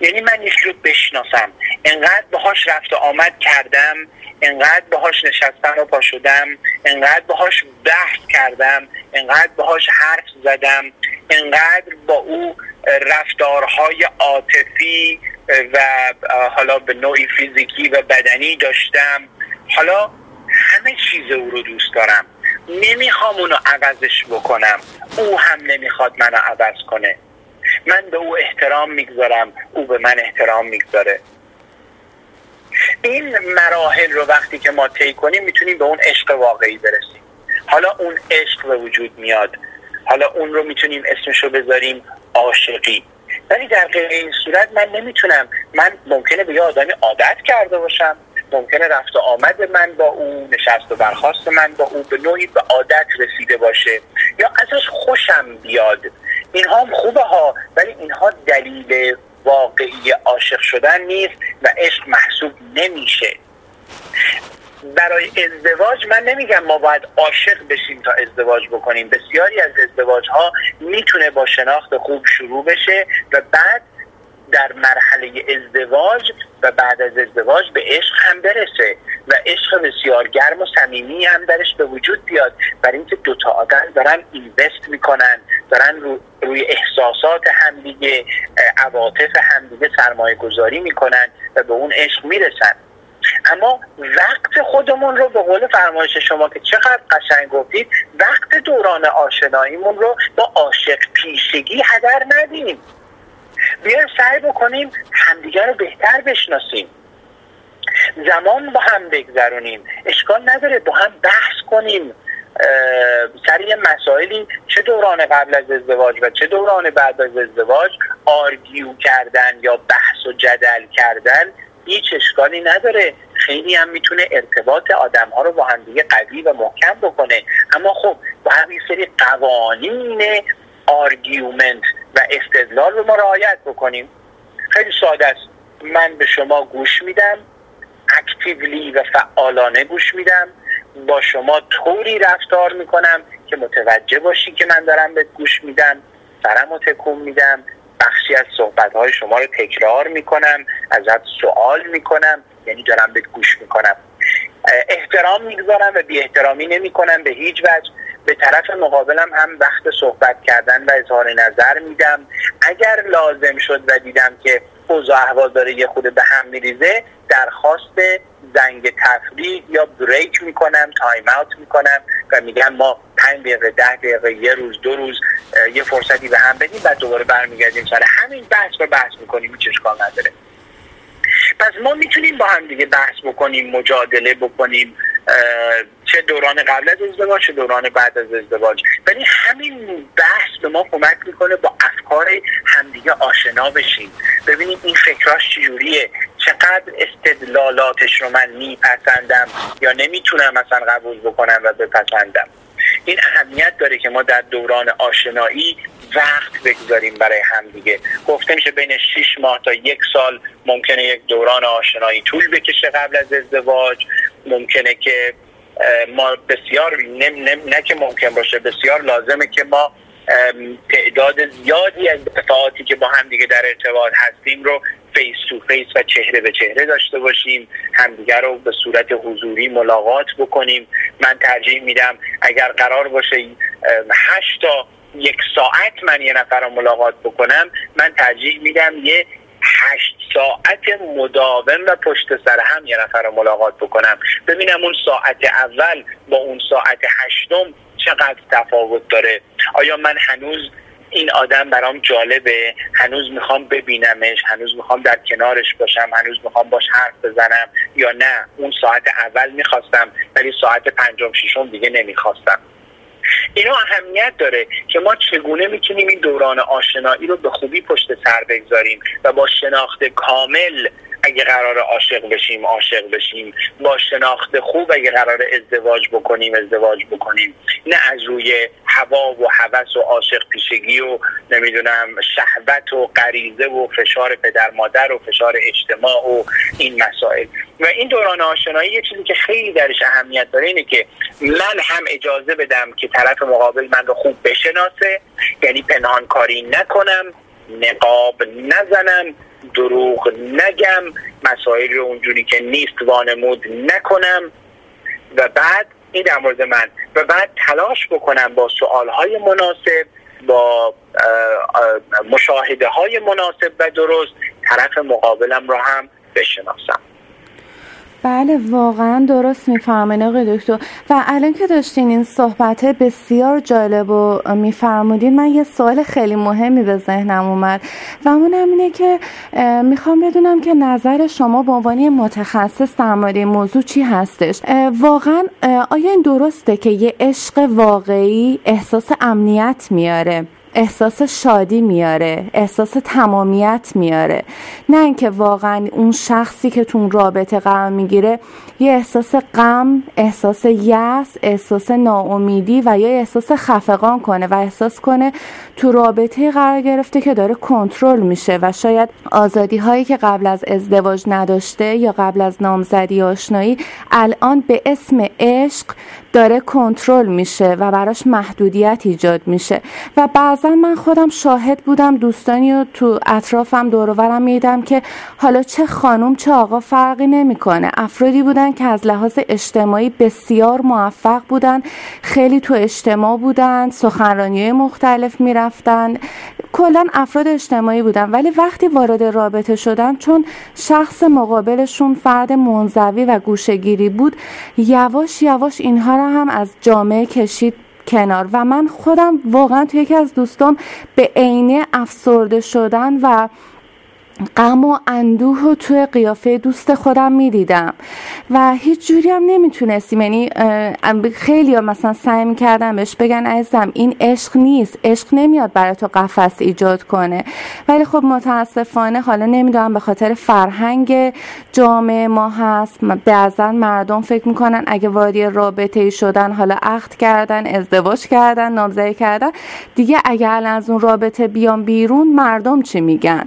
یعنی من یکی رو بشناسم. انقدر باهاش رفت و آمد کردم انقدر باهاش نشستم و پا شدم انقدر باهاش بحث کردم انقدر باهاش حرف زدم انقدر با او رفتارهای عاطفی و حالا به نوعی فیزیکی و بدنی داشتم. حالا همه چیز او رو دوست دارم. نمی‌خوام اونو عوضش بکنم. او هم نمی‌خواد منو عوض کنه. من به او احترام می‌گذارم او به من احترام می‌گذاره. این مراحل رو وقتی که ما طی کنیم می‌تونیم به اون عشق واقعی برسیم. حالا اون عشق به وجود میاد. حالا اون رو می‌تونیم اسمش رو بذاریم عاشقی. ولی در غیر این صورت من نمی‌تونم. من ممکنه به یه آدمی عادت کرده باشم. ممکنه رفت و آمد من با او نشست و برخواست من با او به نوعی به عادت رسیده باشه. یا ازش خوشم بیاد. اینها هم خوبه ها ولی اینها دلیل واقعی عاشق شدن نیست و عشق محسوب نمیشه. برای ازدواج من نمیگم ما باید عاشق بشیم تا ازدواج بکنیم. بسیاری از ازدواج ها می‌تونه با شناخت خوب شروع بشه و بعد در مرحله ازدواج و بعد از ازدواج به عشق هم برسه و عشق بسیار گرم و صمیمی هم درش به وجود بیاد. برای اینکه دوتا آدم دارن اینوست می‌کنن دارن رو روی احساسات همدیگه عواطف همدیگه سرمایه گذاری می‌کنن و به اون عشق می‌رسن. اما وقت خودمون رو به قول فرمایش شما که چقدر قشنگ گفتید وقت دوران آشناییمون رو با عاشق پیشگی هدر ندیم. بیایم سعی بکنیم همدیگر رو بهتر بشناسیم. زمان با هم بگذرونیم. اشکال نداره با هم بحث کنیم. سر یه مسائلی چه دوران قبل از ازدواج و چه دوران بعد از ازدواج argue کردن یا بحث و جدل کردن هیچ اشکالی نداره. خیلی هم می‌تونه ارتباط آدم ها رو با همدیگه قوی و محکم بکنه. اما خب با همین سری قوانین argument و استدلال رو ما رعایت بکنیم. خیلی ساده است. من به شما گوش میدم actively و فعالانه گوش میدم. با شما طوری رفتار می‌کنم که متوجه باشی که من دارم به گوش میدم. سرم رو تکون میدم. بخشی از صحبت های شما رو تکرار می‌کنم. ازت سوال می‌کنم. یعنی دارم به گوش می‌کنم. احترام می‌گذارم و بی احترامی نمی کنم به هیچ وجه. به طرف مقابلم هم وقت صحبت کردن و اظهار نظر میدم. اگر لازم شد و دیدم که اوضاع احوال داره یه خود به هم میریزه درخواست زنگ تفریح یا بریک می‌کنم تایم اوت می‌کنم و میگم ما پنج دقیقه ده دقیقه یه روز دو روز یه فرصتی به هم بدیم و دوباره برمیگردیم سر همین بحث رو بحث می‌کنیم هیچ اشکال نداره. پس ما می‌تونیم با هم دیگه بحث بکنیم مجادله بکنیم چه دوران قبل از ازدواج چه دوران بعد از ازدواج. ولی همین بحث به ما کمک می‌کنه با افکار همدیگه آشنا بشیم. ببینیم این فکراش چجوریه. چقدر استدلالاتش رو من میپسندم یا نمی‌تونم مثلا قبول بکنم و بپسندم. این اهمیت داره که ما در دوران آشنایی وقت بگذاریم برای همدیگه گفته میشه بین 6 ماه تا یک سال ممکنه یک دوران آشنایی طول بکشه قبل از ازدواج. ممکنه که ما بسیار نم نم نه که ممکن باشه بسیار لازمه که ما تعداد زیادی از دفعاتی که با هم دیگه در ارتباط هستیم رو face to face و چهره به چهره داشته باشیم همدیگه رو به صورت حضوری ملاقات بکنیم. من ترجیح میدم اگر قرار باشه هشت تا یک ساعت من یه نفر رو ملاقات بکنم من ترجیح میدم یه هشت ساعت مداوم و پشت سر هم یه نفر رو ملاقات بکنم. ببینم اون ساعت اول با اون ساعت هشتم چقدر تفاوت داره. آیا من هنوز این آدم برام جالبه؟ هنوز می‌خوام ببینمش؟ هنوز می‌خوام در کنارش باشم؟ هنوز می‌خوام باش حرف بزنم؟ یا نه؟ اون ساعت اول می‌خواستم ولی ساعت پنجم ششم دیگه نمی‌خواستم. اینا اهمیت داره که ما چگونه می‌تونیم این دوران آشنایی رو به خوبی پشت سر بگذاریم و با شناخت کامل اگه قرار عاشق بشیم عاشق بشیم با شناخت خوب اگه قرار ازدواج بکنیم ازدواج بکنیم. نه از روی هوا و هوس و عاشق پیشگی و نمی‌دونم شهوت و غریزه و فشار پدر مادر و فشار اجتماع و این مسائل. و این دوران آشنایی یه چیزی که خیلی درش اهمیت داره اینه که من هم اجازه بدم که طرف مقابل من رو خوب بشناسه یعنی پنهان کاری نکنم نقاب نزنم دروغ نگم مسائل رو اونجوری که نیست وانمود نکنم. و بعد این در مورد من. و بعد تلاش بکنم با سوالهای مناسب با مشاهده های مناسب و درست طرف مقابلم رو هم بشناسم. بله واقعا درست میفرمایید آقای دکتر. و الان که داشتین این صحبت بسیار جالب و میفرمودین من یه سوال خیلی مهمی به ذهنم اومد. و اونم اینه که می‌خوام بدونم که نظر شما به عنوان متخصص در مورد موضوع چی هستش؟ واقعا آیا این درسته که یه عشق واقعی احساس امنیت میاره؟ احساس شادی میاره احساس تمامیت میاره. نه اینکه واقعا اون شخصی که تو رابطه قرار می‌گیره یه احساس غم احساس یأس احساس ناامیدی و یا احساس خفقان کنه و احساس کنه تو رابطه قرار گرفته که داره کنترل میشه و شاید آزادی هایی که قبل از ازدواج نداشته یا قبل از نامزدی آشنایی الان به اسم عشق داره کنترل میشه و براش محدودیت ایجاد میشه. و بعضا من خودم شاهد بودم دوستانی و تو اطرافم دورورم میدم که حالا چه خانم چه آقا فرقی نمی‌کنه. افرادی بودن که از لحاظ اجتماعی بسیار موفق بودن خیلی تو اجتماع بودن سخنرانی مختلف می‌رفتن کلا افراد اجتماعی بودن ولی وقتی وارد رابطه شدن چون شخص مقابلشون فرد منزوی و گوشگیری بود یواش یواش اینها را هم از جامعه کشید کنار. و من خودم واقعا توی یکی از دوستام به عینه افسرده شدن و غم و اندوه و توی قیافه دوست خودم می‌دیدم. و هیچ جوری هم نمی‌تونستیم. یعنی خیلی ها مثلا سعی می‌کردم بهش بگن عزیزم این عشق نیست. عشق نمیاد برای تو قفس ایجاد کنه. ولی خب متاسفانه حالا نمی‌دونم به خاطر فرهنگ جامعه ما هست. بعضا مردم فکر می‌کنن اگه وارد رابطه شدن حالا عقد کردن ازدواج کردن نامزدی کردن. دیگه اگر از اون رابطه بیان بیرون مردم چی میگن؟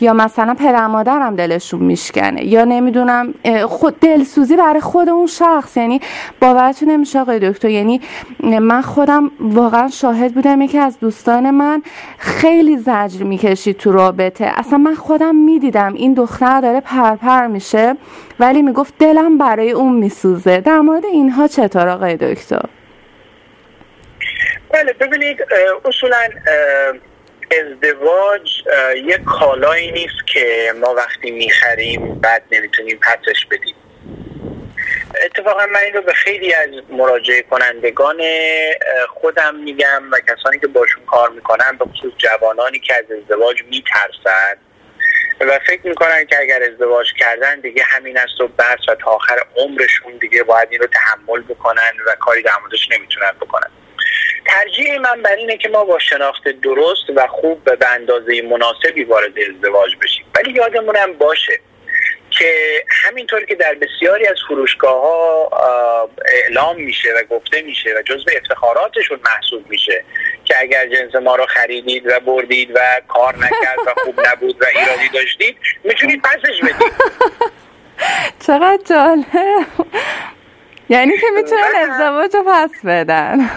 یا مثلا پدر مادرم دلشون میشکنه. یا نمی‌دونم خود دلسوزی برای خود اون شخص. یعنی باورتون نمیشه آقای دکتر. یعنی من خودم واقعا شاهد بودم یکی از دوستان من خیلی زجر می‌کشید تو رابطه. اصلا من خودم می‌دیدم این دختر داره پرپر میشه ولی می‌گفت دلم برای اون میسوزه. در مورد اینها چطور آقای دکتر؟ بله ببینید اصولا ازدواج یه کالایی نیست که ما وقتی می‌خریم بعد نمی‌تونیم پسش بدیم. اتفاقا من این رو به خیلی از مراجعه کنندگان خودم میگم و کسانی که باشون کار می‌کنم به خصوص جوانانی که از ازدواج میترسند. و فکر می‌کنن که اگر ازدواج کردن دیگه همین است و بس و تا آخر عمرشون دیگه باید این رو تحمل بکنن و کاری در موردش نمی‌تونن بکنن. ترجیح من بر اینه که ما با شناخت درست و خوب به اندازه مناسبی وارد ازدواج بشیم. ولی یادمونم باشه که همینطور که در بسیاری از فروشگاه ها اعلام میشه و گفته میشه و جزو افتخاراتشون محسوب میشه که اگر جنس ما رو خریدید و بردید و کار نکرد و خوب نبود و ایرادی داشتید می‌تونید پسش بدید. چقدر جالب. یعنی که می‌تونن ازدواج رو پس بدن.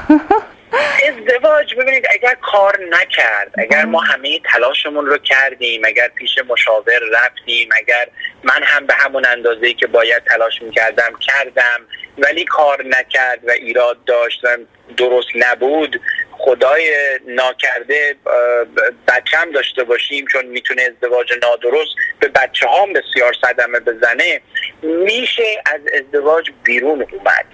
ازدواج ببینید اگر کار نکرد اگر ما همه تلاشمون رو کردیم اگر پیش مشاور رفتیم اگر من هم به همون اندازه که باید تلاش می‌کردم کردم ولی کار نکرد و ایراد داشت و درست نبود خدای ناکرده بچه داشته باشیم چون می‌تونه ازدواج نادرست به بچه هم بسیار صدمه بزنه میشه از ازدواج بیرون اومد.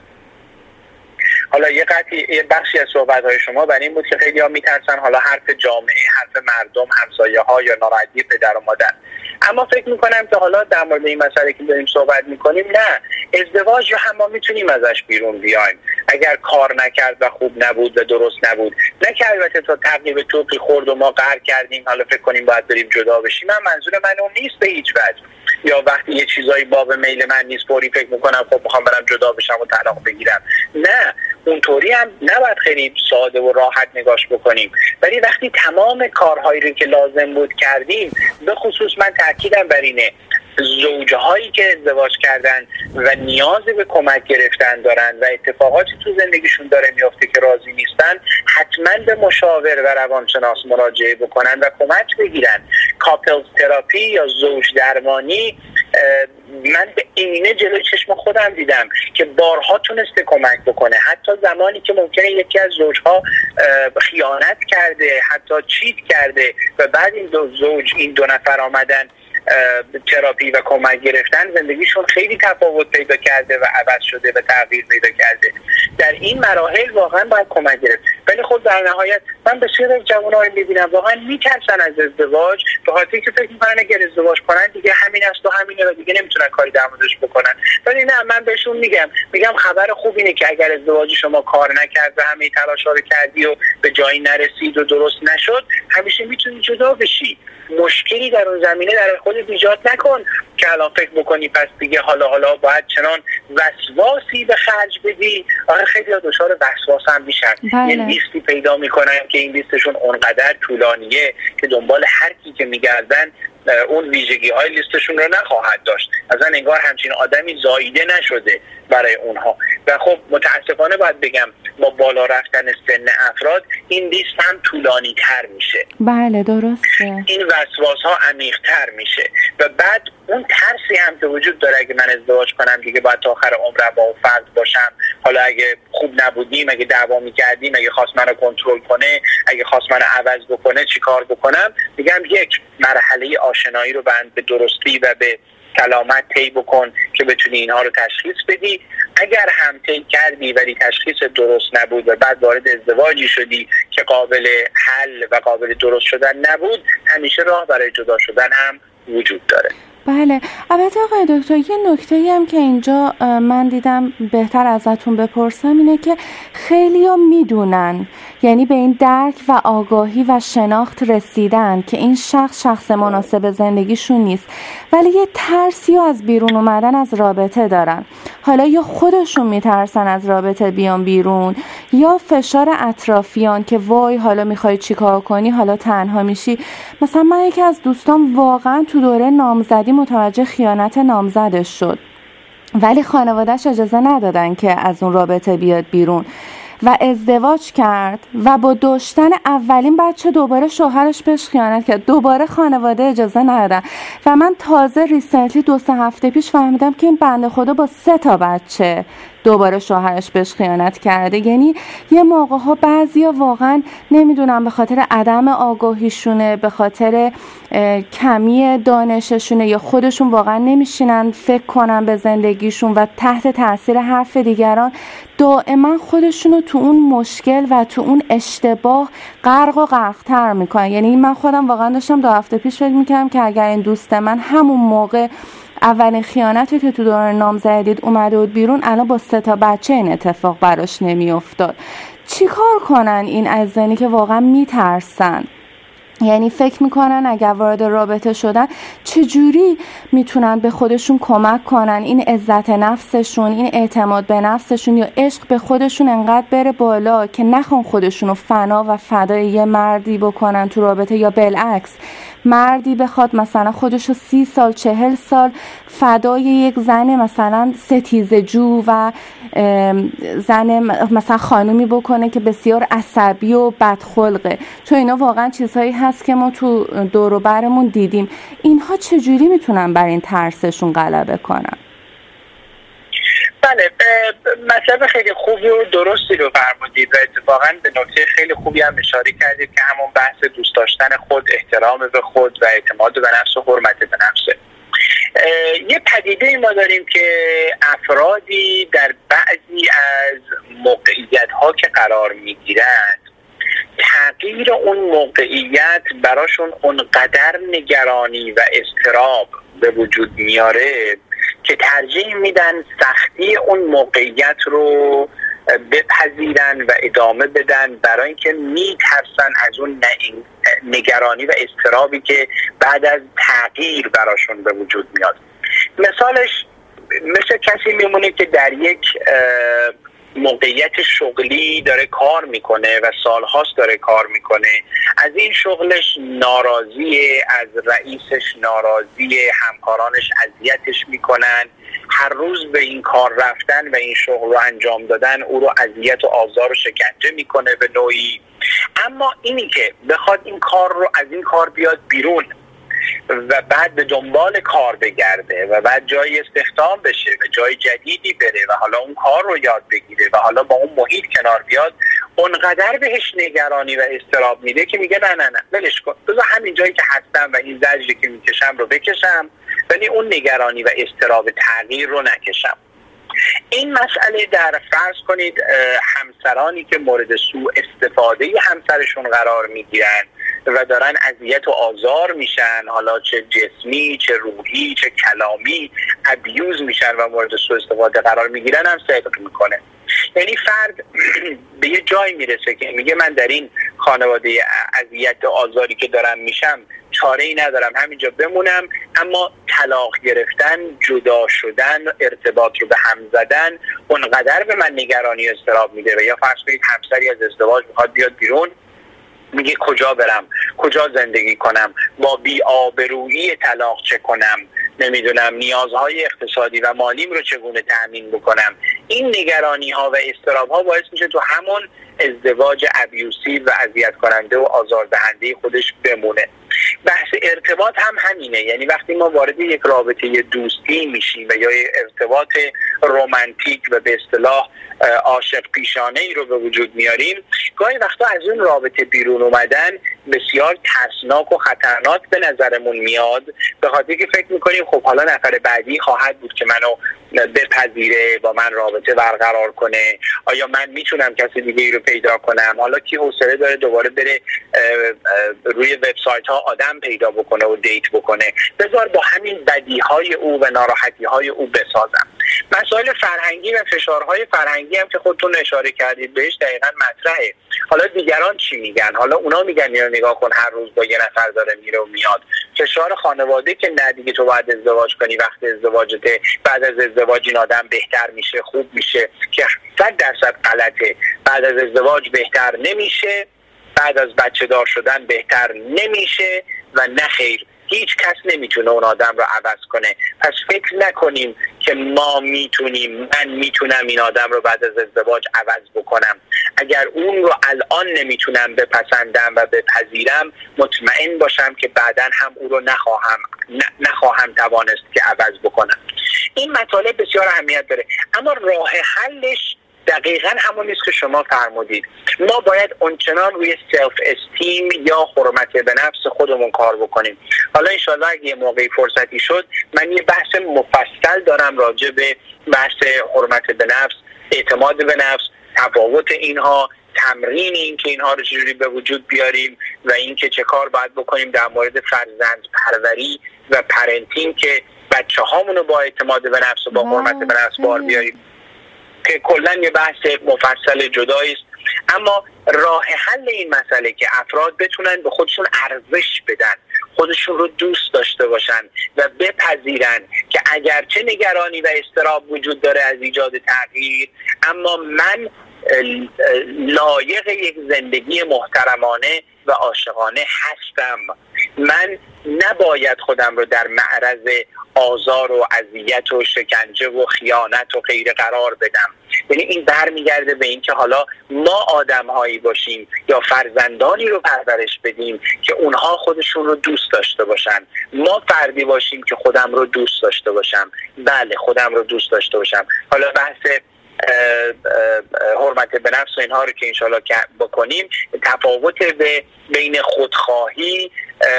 حالا یه قطعی یه بخشی از صحبت های شما بر این بود که خیلی ها میترسن حالا حرف جامعه حرف مردم همسایه ها یا ناراحتی پدر و مادر. اما فکر می‌کنم که حالا در مورد این مسئله که داریم صحبت می‌کنیم نه. ازدواج رو هم ما می‌تونیم ازش بیرون بیایم. اگر کار نکرد و خوب نبود و درست نبود. نه که البته تا تقریب توقی خورد و ما قهر کردیم حالا فکر کنیم باید بریم جدا بشیم. من منظور من اون نیست به هیچ وجه. یا وقتی یه چیزایی باب میل من نیست فوری فکر می‌کنم خب می‌خوام برم جدا بشم و طلاق بگیرم. نه. اونطوری هم نباید خیلی ساده و راحت نگاش بکنیم. ولی وقتی تمام کارهایی رو که لازم بود کردیم به خصوص من تاکیدم بر اینه زوجهایی که ازدواج کردن و نیازی به کمک گرفتن دارن و اتفاقاتی تو زندگیشون داره میافته که راضی نیستن حتما به مشاور و روانشناس مراجعه بکنن و کمک بگیرن. کاپلز تراپی یا زوج درمانی من به اینه جلوی چشم خودم دیدم که بارها تونسته کمک بکنه. حتی زمانی که ممکنه یکی از زوجها خیانت کرده حتی چیت کرده و بعد این دو زوج این دو نفر آمدن تراپی و کمک گرفتن زندگیشون خیلی تفاوت پیدا کرده و عوض شده و تغییر پیدا کرده. در این مراحل واقعا باید کمک گرفت. ولی خب در نهایت من بسیار از جوانان می‌بینم. واقعا میترسن از ازدواج. به خاطر که فکر می‌کنن اگر ازدواج کنن دیگه همین است و همینه و دیگه نمی‌تونن کاری در موردش بکنن. ولی نه من بهشون میگم. میگم خبر خوب اینه که اگر ازدواج شما کار نکرد و همه تلاش رو کردی و به جایی نرسید و درست نشد همیشه می‌تونی جدا بشی. مشکلی در اون زمینه در خودت ایجاد نکن که الان فکر بکنی پس دیگه حالا حالا باید چنان وسواسی به خرج بدی. آره خیلی دچار وسواس هم میشن. بله. یه لیستی پیدا می‌کنن که این لیستشون اونقدر طولانیه که دنبال هر کی که میگردن اون ویژگی های لیستشون رو نخواهد داشت. اصلا انگار همچین آدمی زاییده نشده برای اونها. و خب متاسفانه باید بگم با بالا رفتن سن افراد این لیست هم طولانی تر میشه. بله درسته. این وسواس ها عمیق تر میشه. و بعد اون ترسی هم که وجود داره اگه من ازدواج کنم دیگه باید تا آخر عمرم با اون فرد باشم. حالا اگه خوب نبودیم اگه دعوا می‌کردیم اگه خواست منو کنترل کنه اگه خواست منو عوض بکنه چیکار بکنم؟ میگم یک مرحله آشنایی رو بند به درستی و به سلامت طی بکن که بتونی اینها رو تشخیص بدی. اگر هم طی کردی ولی تشخیص درست نبود و بعد وارد ازدواجی شدی که قابل حل و قابل درست شدن نبود همیشه راه برای جدا شدن هم وجود داره. بله. البته آقای دکتر یه نکته هم که اینجا من دیدم بهتر ازتون بپرسم اینه که خیلی ها می‌دونن یعنی به این درک و آگاهی و شناخت رسیدن که این شخص شخص مناسب زندگیشون نیست ولی یه ترسی از بیرون اومدن از رابطه دارن. حالا یا خودشون میترسن از رابطه بیان بیرون یا فشار اطرافیان که وای حالا می‌خوای چیکار کنی حالا تنها میشی. مثلا من یکی از دوستان واقعا تو دوره نامزدی متوجه خیانت نامزدش شد. ولی خانوادهش اجازه ندادن که از اون رابطه بیاد بیرون. و ازدواج کرد و با داشتن اولین بچه دوباره شوهرش بهش خیانت کرد دوباره خانواده اجازه ندادن. و من تازه ریسنتلی دو سه هفته پیش فهمیدم که این بنده خدا با سه تا بچه دوباره شوهرش بهش خیانت کرده. یعنی یه موقع ها بعضی واقعا نمی‌دونم به خاطر عدم آگاهیشونه به خاطر کمی دانششونه یا خودشون واقعا نمیشینن فکر کنن به زندگیشون و تحت تاثیر حرف دیگران. دائما خودشونو تو اون مشکل و تو اون اشتباه غرق و غرقتر می‌کنن. یعنی من خودم واقعا داشتم دو هفته پیش فکر می‌کردم که اگر این دوست من همون موقع اولین خیانتی که تو دوران نامزدید اومده بود بیرون الان با سه تا بچه این اتفاق براش نمیافتاد. چیکار کنن این از زنی که واقعا میترسن؟ یعنی فکر می‌کنن اگر وارد رابطه شدن چجوری می‌تونن به خودشون کمک کنن؟ این عزت نفسشون این اعتماد به نفسشون یا عشق به خودشون انقدر بره بالا که نخون خودشون رو فنا و فدای یه مردی بکنن تو رابطه یا بالعکس؟ مردی بخواد مثلا خودش رو سی سال چهل سال فدای یک زن مثلا ستیز جو و زن مثلا خانومی بکنه که بسیار عصبی و بدخلقه. چون اینا واقعا چیزهایی هست که ما تو دور برمون دیدیم. اینها چجوری می‌تونن بر این ترسشون غلبه کنن؟ بله مطلب خیلی خوبی و درستی رو فرمودید و اتفاقا به نکته خیلی خوبی هم اشاره کردید که همون بحث دوست داشتن خود احترام به خود و اعتماد به نفس و حرمت به نفسه یه پدیده ما داریم که افرادی در بعضی از موقعیت ها که قرار می‌گیرند تغییر اون موقعیت براشون اونقدر نگرانی و استراب به وجود میاره که ترجیح میدن سختی اون موقعیت رو بپذیرن و ادامه بدن برای اینکه میترسن از اون نگرانی و استرابی که بعد از تغییر براشون به وجود میاد. مثالش مثل کسی میمونه که در یک موقعیت شغلی داره کار می‌کنه و سالهاست داره کار می‌کنه. از این شغلش ناراضی از رئیسش ناراضی همکارانش اذیتش می‌کنن. هر روز به این کار رفتن و این شغل رو انجام دادن او رو اذیت و آزار و شکنجه می‌کنه به نوعی. اما اینی که بخواد این کار رو از این کار بیاد بیرون و بعد به دنبال کار بگرده و بعد جای استخدام بشه و جای جدیدی بره و حالا اون کار رو یاد بگیره و حالا با اون محیط کنار بیاد اونقدر بهش نگرانی و استراب میده که میگه نه نه نه ولش کن. بذار همین جایی که هستم و این زجری که می‌کشم رو بکشم ولی اون نگرانی و استراب تغییر رو نکشم. این مسئله در فرض کنید همسرانی که مورد سوء استفاده همسرشون قرار می‌گیرن و دارن اذیت و آزار میشن حالا چه جسمی چه روحی چه کلامی ابیوز میشن و مورد سوء استفاده قرار می‌گیرن هم صدق می‌کنه. یعنی فرد به یه جایی می‌رسه که میگه من در این خانواده اذیت و آزاری که دارم میشم چاره ای ندارم. همینجا بمونم. اما طلاق گرفتن جدا شدن ارتباط رو به هم زدن اونقدر به من نگرانی استراب میده. و یا فرض کنید همسری از ازدواج می‌خواد بیاد بیرون میگه کجا برم؟ کجا زندگی کنم؟ با بی آبرویی طلاق چه کنم؟ نمی‌دونم نیازهای اقتصادی و مالیم رو چگونه تأمین بکنم؟ این نگرانی ها و استراب ها باعث میشه تو همون ازدواج ابیوسی و اذیت کننده و آزاردهنده خودش بمونه. بحث ارتباط هم همینه. یعنی وقتی ما وارد یک رابطه دوستی میشیم و یا ارتباط رومانتیک و به اصطلاح عاشق پیشانه ای رو به وجود میاریم. گاهی وقتا از اون رابطه بیرون اومدن بسیار ترسناک و خطرناک به نظرمون میاد. به خاطر که فکر می‌کنیم خب حالا نفر بعدی خواهد بود که منو بپذیره با من رابطه برقرار کنه. آیا من می‌تونم کسی دیگه ای رو پیدا کنم؟ حالا کی حوصله داره دوباره بره روی وبسایت ها آدم پیدا بکنه و دیت بکنه؟ بذار با همین بدی های او و ناراحتی های او بسازم. مسائل فرهنگی و فشارهای فرهنگی هم که خودتون اشاره کردید بهش دقیقا مطرحه. حالا دیگران چی میگن؟ حالا اونا میگن اینو نگاه کن هر روز با یه نفر داره میره و میاد. فشار خانواده که نه دیگه تو باید ازدواج کنی وقتی ازدواجته بعد از ازدواج این آدم بهتر میشه خوب میشه که صد درصد غلطه. بعد از ازدواج بهتر نمیشه بعد از بچه دار شدن بهتر نمیشه و نه خیر. هیچ کس نمی‌تونه اون آدم رو عوض کنه. پس فکر نکنیم که ما می‌تونیم من می‌تونم این آدم رو بعد از ازدواج عوض بکنم. اگر اون رو الان نمی‌تونم بپسندم و بپذیرم مطمئن باشم که بعدا هم او رو نخواهم نخواهم توانست که عوض بکنم. این مطالب بسیار اهمیت داره. اما راه حلش دقیقا همون نیست که شما فرمودید. ما باید اونچنان روی self-esteem یا حرمت به نفس خودمون کار بکنیم. حالا انشاءالله اگه یه موقعی فرصتی شد من یه بحث مفصل دارم راجع به بحث حرمت به نفس اعتماد به نفس تفاوت اینها تمرین این که اینها رو چجوری به وجود بیاریم و اینکه چه کار باید بکنیم در مورد فرزند پروری و parenting که بچه هامونو با اعتماد به نفس و با حرمت به نفس بار بیاریم. که کلا یه بحث مفصل جدایی است. اما راه حل این مسئله که افراد بتونن به خودشون ارزش بدن خودشون رو دوست داشته باشن و بپذیرن که اگرچه نگرانی و استراب وجود داره از ایجاد تغییر اما من لایق یک زندگی محترمانه و عاشقانه هستم. من نباید خودم رو در معرض آزار و اذیت و شکنجه و خیانت و غیر قرار بدم. یعنی این برمیگرده به اینکه حالا ما آدم هایی باشیم یا فرزندانی رو پرورش بدیم که اونها خودشون رو دوست داشته باشن. ما فردی باشیم که خودم رو دوست داشته باشم. بله خودم رو دوست داشته باشم. حالا بحث حرمت به نفس و اینها رو که انشالله بکنیم تفاوت به بین خودخواهی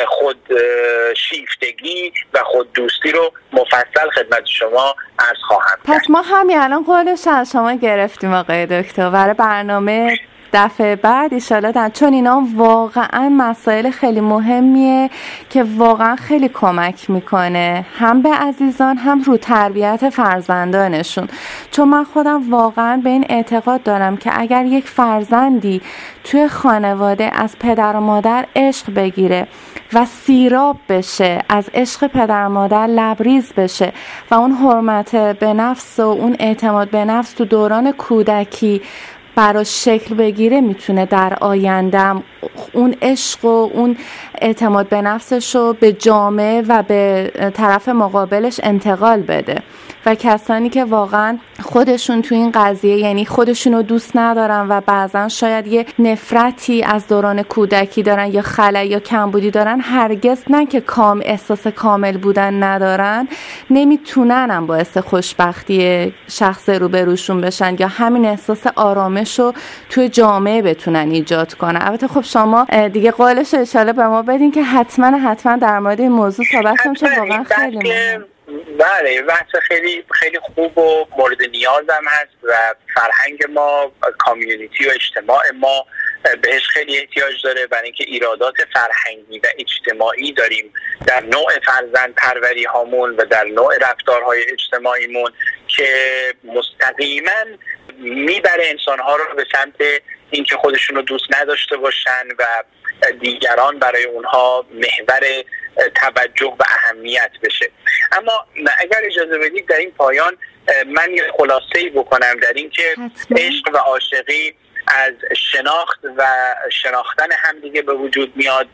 خود شیفتگی و خود دوستی رو مفصل خدمت شما عرض خواهم پس ما همین الان قولش از شما گرفتیم آقای دکتر. برای برنامه دفعه بعد ایشالا چون اینا واقعا مسائل خیلی مهمیه که واقعا خیلی کمک می‌کنه. هم به عزیزان هم رو تربیت فرزندانشون. چون من خودم واقعا به این اعتقاد دارم که اگر یک فرزندی توی خانواده از پدر و مادر عشق بگیره و سیراب بشه از عشق پدر و مادر لبریز بشه و اون حرمت به نفس و اون اعتماد به نفس تو دوران کودکی براش شکل بگیره می‌تونه در آیندم اون عشق و اون اعتماد به نفسش رو به جامعه و به طرف مقابلش انتقال بده. و کسانی که واقعا خودشون تو این قضیه یعنی خودشون رو دوست ندارن و بعضا شاید یه نفرتی از دوران کودکی دارن یا خلای یا کمبودی دارن هرگز نه که کام احساس کامل بودن ندارن. نمی‌تونن هم باعث خوشبختی شخص رو بروشون بشن یا همین احساس آرامش رو توی جامعه بتونن ایجاد کنن. البته خب شما دیگه قولش اشاره به ما بدین که حتما حتما در مورد این موضوع صحبت کنیم واقعا خیلی مهم بله بحث خیلی خیلی خوب و مورد نیازم هست و فرهنگ ما کامیونیتی و اجتماع ما بهش خیلی احتیاج داره برای اینکه ایرادات فرهنگی و اجتماعی داریم در نوع فرزند پروری هامون و در نوع رفتارهای اجتماعیمون که مستقیما می‌بره انسانها رو به سمت اینکه خودشون رو دوست نداشته باشن و دیگران برای اونها محور توجه و اهمیت بشه. اما اگر اجازه بدید در این پایان من یه خلاصه ای بکنم در اینکه عشق و عاشقی از شناخت و شناختن همدیگه به وجود میاد.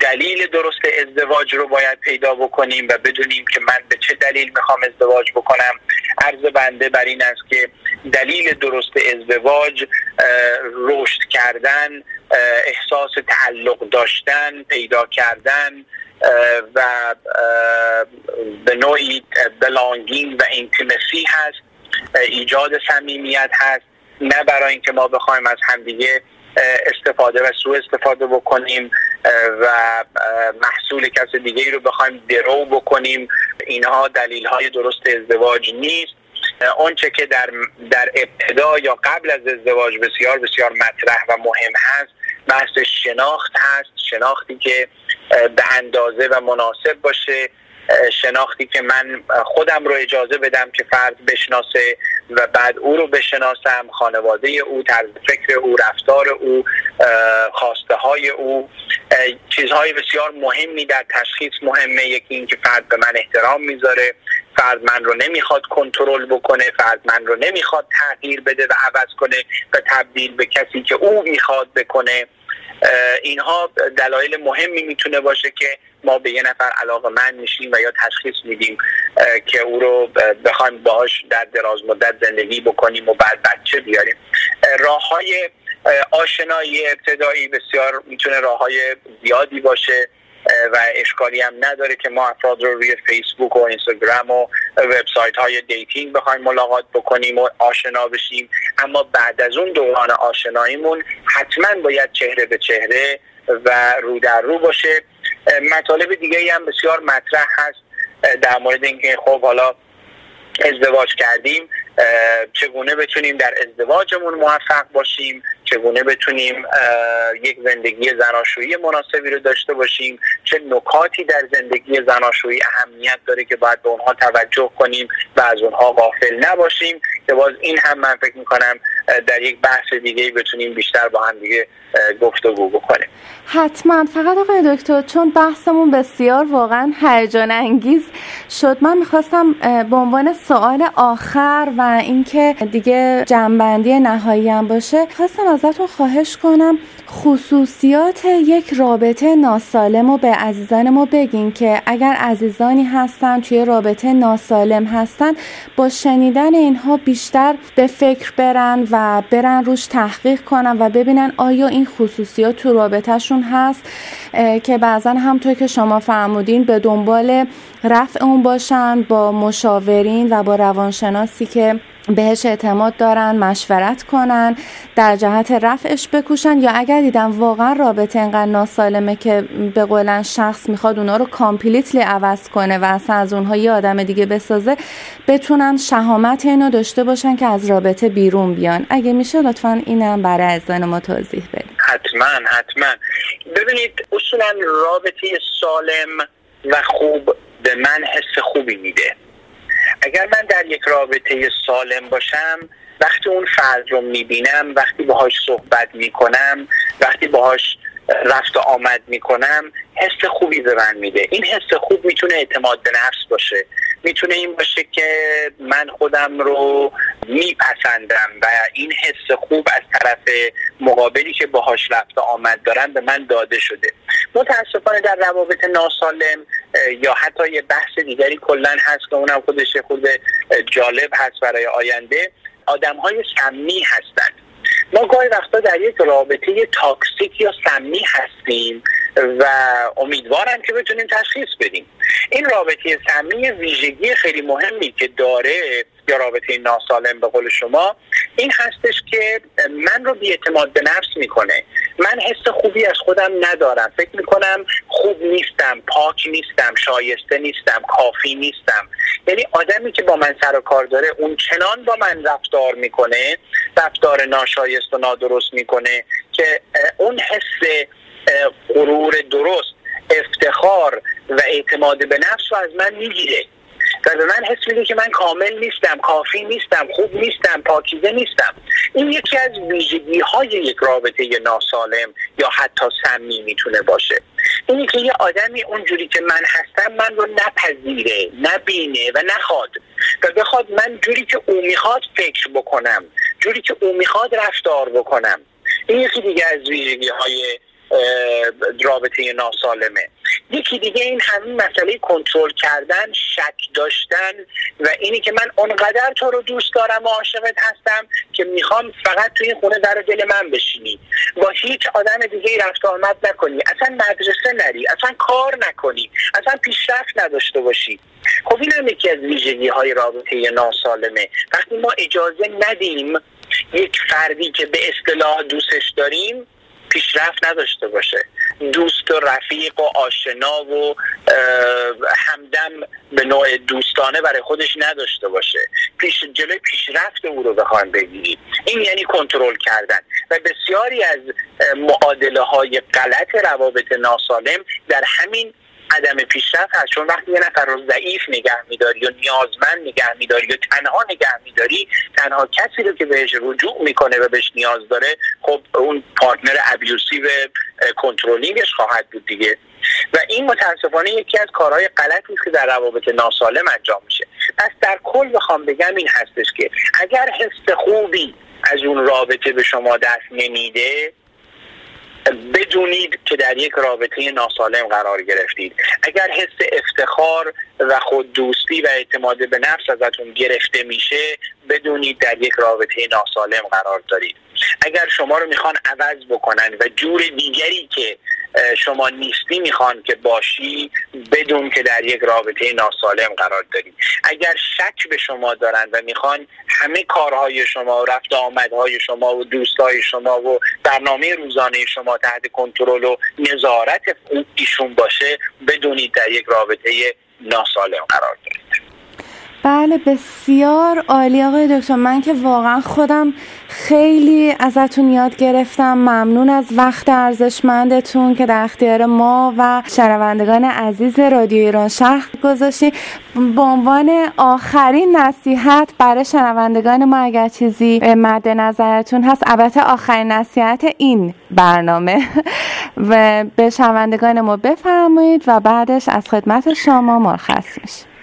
دلیل درست ازدواج رو باید پیدا بکنیم و بدونیم که من به چه دلیل می‌خوام ازدواج بکنم. عرض بنده بر این است که دلیل درست ازدواج رشد کردن احساس تعلق داشتن پیدا کردن و به نوعی بلانگین و اینتیمسی هست ایجاد صمیمیت هست. نه برای اینکه ما بخوایم از همدیگه استفاده و سوء استفاده بکنیم و محصول کس دیگه رو بخوایم درو بکنیم. اینها دلیل های درست ازدواج نیست. آنچه که در در ابتدا یا قبل از ازدواج بسیار بسیار مطرح و مهم هست. بحث شناخت هست. شناختی که به اندازه و مناسب باشه. شناختی که من خودم رو اجازه بدم که فرد بشناسه و بعد او رو بشناسم خانواده او طرز فکر او رفتار او خواسته های او. چیزهای بسیار مهمی در تشخیص مهمه. یکی اینکه فرد به من احترام می‌ذاره. فرد من رو نمی‌خواد کنترل بکنه. فرد من رو نمی‌خواد تغییر بده و عوض کنه و تبدیل به کسی که او می‌خواد بکنه. اینها دلایل مهمی می‌تونه باشه که ما به یه نفر علاقه من میشیم و یا تشخیص میدیم که او رو بخوایم باهاش در دراز مدت زندگی بکنیم و بعد بچه بیاریم. راه های آشنایی ابتدایی بسیار می‌تونه راه های زیادی باشه. و اشکالی هم نداره که ما افراد رو روی فیسبوک و اینستاگرام و وبسایت های dating بخوایم ملاقات بکنیم و آشنا بشیم. اما بعد از اون دوران آشناییمون حتما باید چهره به چهره و رو در رو باشه. مطالب دیگه هم بسیار مطرح هست. در مورد اینکه خب حالا ازدواج کردیم چگونه بتونیم در ازدواجمون موفق باشیم؟ چگونه بتونیم یک زندگی زناشویی مناسبی رو داشته باشیم؟ چه نکاتی در زندگی زناشویی اهمیت داره که باید به اونها توجه کنیم و از اونها غافل نباشیم؟ که باز این هم من فکر می‌کنم در یک بحث دیگه بتونیم بیشتر با هم دیگه گفتگو بکنیم. حتما. فقط آقای دکتر چون بحثمون بسیار واقعا هیجان انگیز شد من می‌خواستم به عنوان سوال آخر و اینکه دیگه جنبندی نهایی هم باشه خواستم ازتون خواهش کنم خصوصیات یک رابطه ناسالم رو به عزیزان ما بگین که اگر عزیزانی هستن توی رابطه ناسالم هستن با شنیدن اینها بیشتر به فکر برن و برن روش تحقیق کنن و ببینن آیا این خصوصیات تو رابطهشون هست که بعضا همطور که شما فرمودین به دنبال رفع اون باشن با مشاورین و با روانشناسی که بهش اعتماد دارن مشورت کنن در جهت رفعش بکوشن. یا اگر دیدن واقعا رابطه انقدر ناسالمه که به قولن شخص می‌خواد اونا رو کامپلیتلی عوض کنه و اصلا از اونها یه آدم دیگه بسازه بتونن شهامت اینو داشته باشن که از رابطه بیرون بیان. اگه میشه لطفا اینم برای ازدان ما توضیح بدید. حتما حتما. ببینید اصولا رابطه سالم و خوب به من حس خوبی میده. اگر من در یک رابطه سالم باشم وقتی اون فرد رو می‌بینم وقتی باهاش صحبت می‌کنم وقتی باهاش رفت و آمد می‌کنم حس خوبی به من میده. این حس خوب می‌تونه اعتماد به نفس باشه. می‌تونه این باشه که من خودم رو میپسندم و این حس خوب از طرف مقابلی که باهاش رفت آمد دارن به من داده شده. متاسفانه در روابط ناسالم یا حتی یه بحث دیگری کلا هست که اونم خودش خود جالب هست برای آینده. آدم های سمی هستند ما گاهی وقتا در یک رابطه تاکسیک یا سمی هستیم. و امیدوارم که بتونیم تشخیص بدیم. این رابطه سمی ویژگی خیلی مهمی که داره یا رابطه ناسالم به قول شما این هستش که من رو اعتماد به نفس می‌کنه. من حس خوبی از خودم ندارم. فکر می‌کنم خوب نیستم پاک نیستم شایسته نیستم کافی نیستم. یعنی آدمی که با من سر و کار داره اون چنان با من رفتار می‌کنه رفتار ناشایست و نادرست می‌کنه که اون حس غرور درست افتخار و اعتماد به نفس رو از من می‌گیره. و به من حس میده که من کامل نیستم کافی نیستم خوب نیستم پاکیزه نیستم. این یکی از ویژگی های یک رابطه ناسالم یا حتی سمی می‌تونه باشه. اینی که یه آدمی اونجوری که من هستم من رو نپذیره نبینه و نخواد. و بخواد من جوری که او می‌خواد فکر بکنم جوری که او می‌خواد رفتار بکنم. این یکی دیگه از ویژگی های رابطه ناسالمه. یکی دیگه این همین مسئله کنترل کردن شک داشتن و اینی که من اونقدر تو رو دوست دارم و عاشقت هستم که می‌خوام فقط توی این خونه در دل من بشینی. با هیچ آدم دیگه رفت آمد نکنی. اصلا مدرسه نری. اصلا کار نکنی. اصلا پیشرفت نداشته باشی. خب این هم یکی از ویژگی های رابطه ناسالمه. وقتی ما اجازه ندیم یک فردی که به اصطلاح دوستش داریم پیشرفت نداشته باشه. دوست و رفیق و آشنا و همدم به نوع دوست دوستانه برای خودش نداشته باشه. پیش جلوی پیشرفت او رو بخوایم بگیریم. این یعنی کنترل کردن. و بسیاری از معادله های غلط روابط ناسالم در همین عدم پیشرفت هست. چون وقتی یه نفر رو ضعیف نگه میداری یا نیازمند نگه میداری یا تنها نگه میداری تنها کسی رو که بهش رجوع می‌کنه و بهش نیاز داره خب اون پارتنر ابیوسیو کنترلینگش خواهد بود دیگه. و این متاسفانه یکی از کارهای غلطی است که در روابط ناسالم انجام میشه. پس در کل بخوام بگم این هستش که اگر حس خوبی از اون رابطه به شما دست نمیده بدونید که در یک رابطه ناسالم قرار گرفتید. اگر حس افتخار و خود دوستی و اعتماد به نفس ازتون گرفته میشه بدونید در یک رابطه ناسالم قرار دارید. اگر شما رو می‌خوان عوض بکنن و جور دیگری که شما نیستی می‌خوان که باشی بدون که در یک رابطه ناسالم قرار داری. اگر شک به شما دارن و می‌خوان همه کارهای شما و رفت آمدهای شما و دوستهای شما و برنامه روزانه شما تحت کنترل و نظارت ایشون باشه بدونید در یک رابطه ناسالم قرار دارید. بله بسیار عالی آقای دکتر. من که واقعا خودم خیلی ازتون یاد گرفتم. ممنون از وقت ارزشمندتون که در اختیار ما و شنوندگان عزیز رادیو ایران شهر گذاشتی. به عنوان آخرین نصیحت برای شنوندگان ما اگر چیزی مد نظرتون هست البته آخرین نصیحت این برنامه. و به شنوندگان ما بفرمایید و بعدش از خدمت شما مرخص میشه.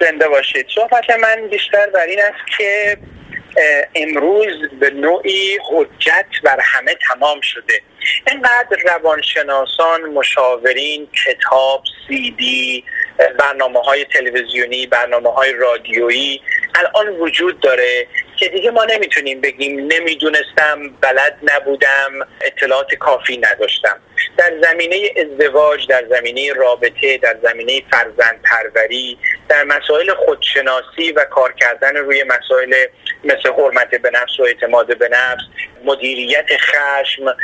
زنده باشید. صحبت من بیشتر بر این است که امروز به نوعی حجت بر همه تمام شده. اینقدر روانشناسان مشاورین کتاب سیدی برنامه های تلویزیونی برنامه های رادیویی الان وجود داره که دیگه ما نمی‌تونیم بگیم نمی‌دونستم بلد نبودم اطلاعات کافی نداشتم. در زمینه ازدواج در زمینه رابطه در زمینه فرزند پروری در مسائل خودشناسی و کار کردن روی مسائل مثل حرمت به نفس و اعتماد به نفس مدیریت خشم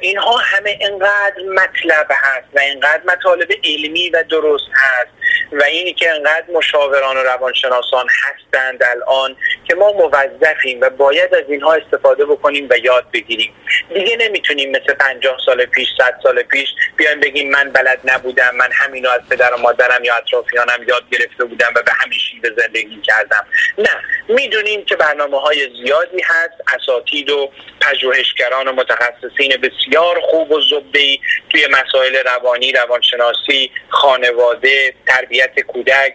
اینها همه انقدر مطلب هست و اینقدر مطالب علمی و درست هست و اینی که انقدر مشاوران و روانشناسان هستند الان که ما موظفیم و باید از اینها استفاده بکنیم و یاد بگیریم. دیگه نمی‌تونیم مثل پنجاه سال پیش صد سال پیش بیایم بگیم من بلد نبودم من همینو از پدر و مادرم یا اطرافیانم یاد گرفته بودم و به همین شیوه زندگی کردم. نه می‌دونیم که برنامه های زیادی هست اساتید و پژوهشگران و متخصصین بسیار خوب و زبدهی توی مسائل روانی روانشناسی خانواده تربیت کودک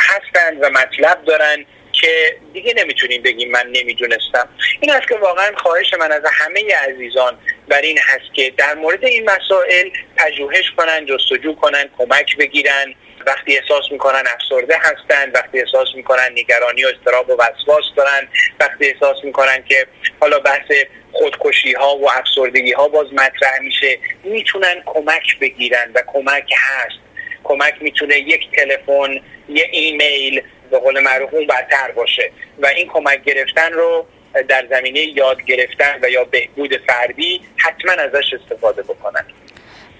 هستند و مطلب دارن که دیگه نمی‌تونیم بگیم من نمی‌دونستم. این است که واقعا خواهش من از همه عزیزان بر این هست که در مورد این مسائل پژوهش کنن جستجو کنن کمک بگیرن. وقتی احساس می‌کنن افسرده هستند وقتی احساس می‌کنن نگرانی و استراب و وسواس دارن وقتی احساس می‌کنن که حالا بحث خودکشی ها و افسردگی ها باز مطرح میشه می‌تونن کمک بگیرن و کمک هست. کمک می‌تونه یک تلفن یه ایمیل به قول معروف اون برتر باشه. و این کمک گرفتن رو در زمینه یاد گرفتن و یا بهبود فردی حتما ازش استفاده بکنن.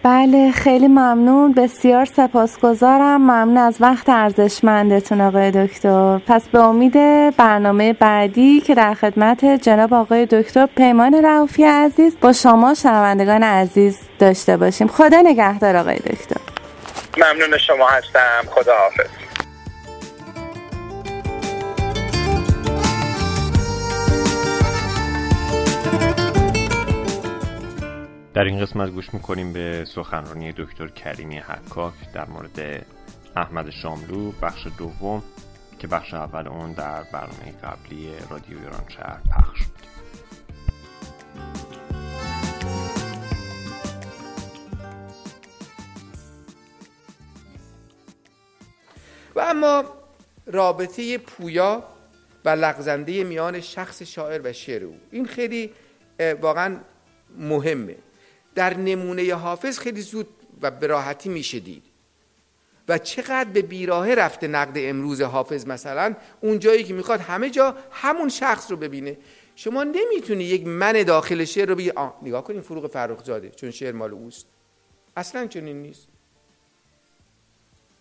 بله خیلی ممنون. بسیار سپاسگزارم. ممنون از وقت ارزشمندتون آقای دکتر. پس به امید برنامه بعدی که در خدمت جناب آقای دکتر پیمان رعوفی عزیز با شما شنوندگان عزیز داشته باشیم. خدا نگهدار آقای دکتر. ممنون شما هستم. خدا حافظ در این قسمت گوش می‌کنیم به سخنرانی دکتر کریمی حکاک در مورد احمد شاملو بخش دوم که بخش اول اون در برنامه قبلی رادیو ایران شهر پخش و اما رابطه پویا و لغزنده میان شخص شاعر و شعر او. این خیلی واقعا مهمه. در نمونه حافظ خیلی زود و به راحتی میشه دید. و چقدر به بیراهه رفته نقد امروز حافظ مثلا اون جایی که می‌خواد همه جا همون شخص رو ببینه. شما نمی‌تونی یک من داخل شعر رو بگی آه نگاه کنین فروغ فرخ زاده چون شعر مال اوست. اصلا چنین نیست.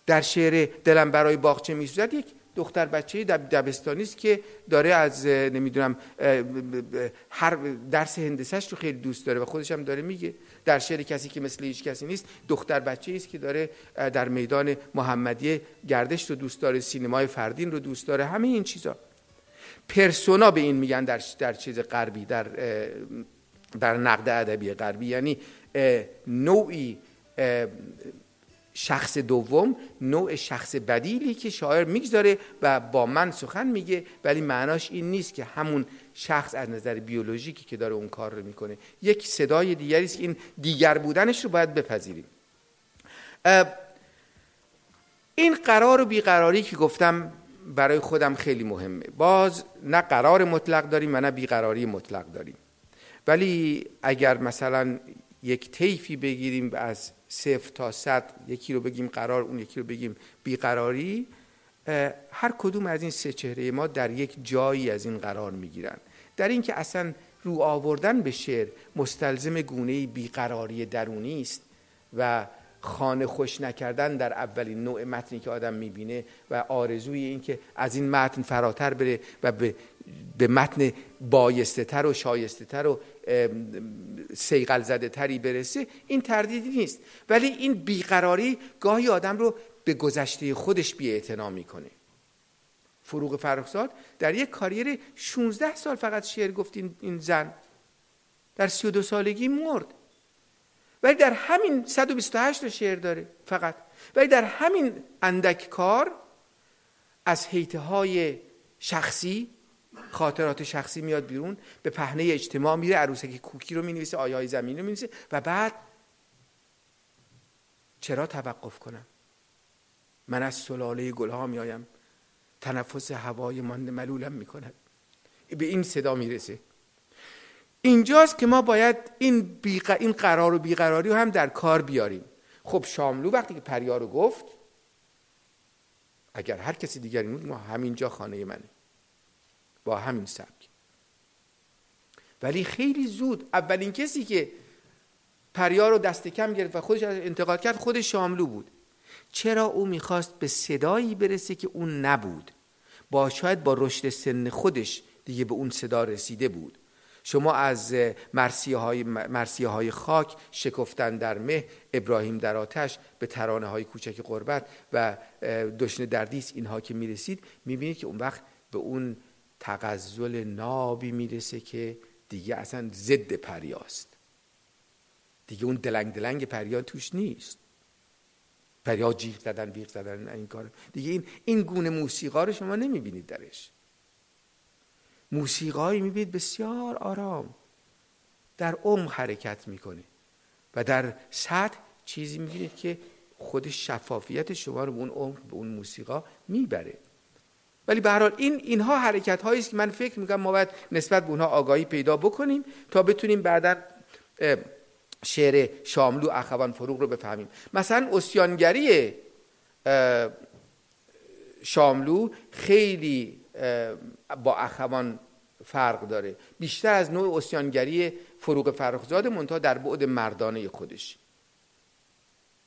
در شعر دلم برای باغچه میسوزد یک دختر بچه دب دبستانی است که داره از نمی‌دونم هر درس هندسش رو خیلی دوست داره و خودش هم داره میگه. در شعر کسی که مثل هیچ کسی نیست دختر بچه است که داره در میدان محمدیه گردش رو دوست داره سینمای فردین رو دوست داره همه این چیزا. پرسونا به این میگن در در چیز غربی در در نقد ادبی غربی یعنی نوعی شخص دوم نوع شخص بدیلی که شاعر می‌گذاره و با من سخن میگه ولی معناش این نیست که همون شخص از نظر بیولوژیکی که داره اون کار رو می‌کنه. یک صدای دیگری است که این دیگر بودنش رو باید بپذیریم. این قرار و بیقراری که گفتم برای خودم خیلی مهمه. باز نه قرار مطلق داریم و نه بیقراری مطلق داریم. ولی اگر مثلا یک طیفی بگیریم از صفر تا صد یکی رو بگیم قرار اون یکی رو بگیم بیقراری هر کدوم از این سه چهره ما در یک جایی از این قرار می‌گیرن. در اینکه اصلا رو آوردن به شعر مستلزم گونه بیقراری درونی است و خانه خوش نکردن در اولین نوع متنی که آدم می‌بینه و آرزوی این که از این متن فراتر بره و به, به متن بایسته تر و شایسته تر و سیقل زده تری برسه این تردیدی نیست. ولی این بیقراری گاهی آدم رو به گذشته خودش بی می‌کنه. فروغ فرخزاد در یک کاریر 16 سال فقط شعر گفت این زن. در 32 سالگی مرد. ولی در همین 128 شعر داره فقط. ولی در همین اندک کار از حیطه های شخصی خاطرات شخصی میاد بیرون به پهنه اجتماع میره عروسک کوکی رو می‌نویسه آیه های زمین رو می‌نویسه و بعد چرا توقف کنم؟ من از سلاله گلها میایم. تنفس هوای مانده ملولم می‌کند. به این صدا می‌رسه. اینجاست که ما باید این, این قرار و بیقراری رو هم در کار بیاریم. خب شاملو وقتی که پریا رو گفت اگر هر کسی دیگری بود ما همینجا خانه منه. با همین سبک. ولی خیلی زود اولین کسی که پریا رو دست کم گرفت و خودش انتقاد کرد خود شاملو بود. چرا او می‌خواست به صدایی برسه که اون نبود؟ با شاید با رشد سن خودش دیگه به اون صدا رسیده بود. شما از مرسیه های, مرسیه های خاک شکفتن در مه ابراهیم در آتش به ترانه های کوچک قربت و دشن دردیس اینها که می‌رسید می‌بینید که اون وقت به اون تغزل نابی می‌رسه که دیگه اصلا ضد پریاست. دیگه اون دلنگ دلنگ پریا توش نیست. پریا جیغ زدن ویغ زدن این کار. دیگه این این گونه موسیقا رو شما نمی‌بینید درش. موسیقایی می‌بینید بسیار آرام. در عمق حرکت می‌کنه و در سطح چیزی می‌بینید که خود شفافیت شما رو به اون عمق به اون موسیقا می‌بره. ولی به حال این اینها حرکت هایی است که من فکر می‌کنم ما باید نسبت به اونها آگاهی پیدا بکنیم تا بتونیم بعدا شعر شاملو اخوان فروغ رو بفهمیم. مثلا اسیانگری شاملو خیلی با اخوان فرق داره. بیشتر از نوع اسیانگری فروغ فرخزاد منتها در بعد مردانه خودش.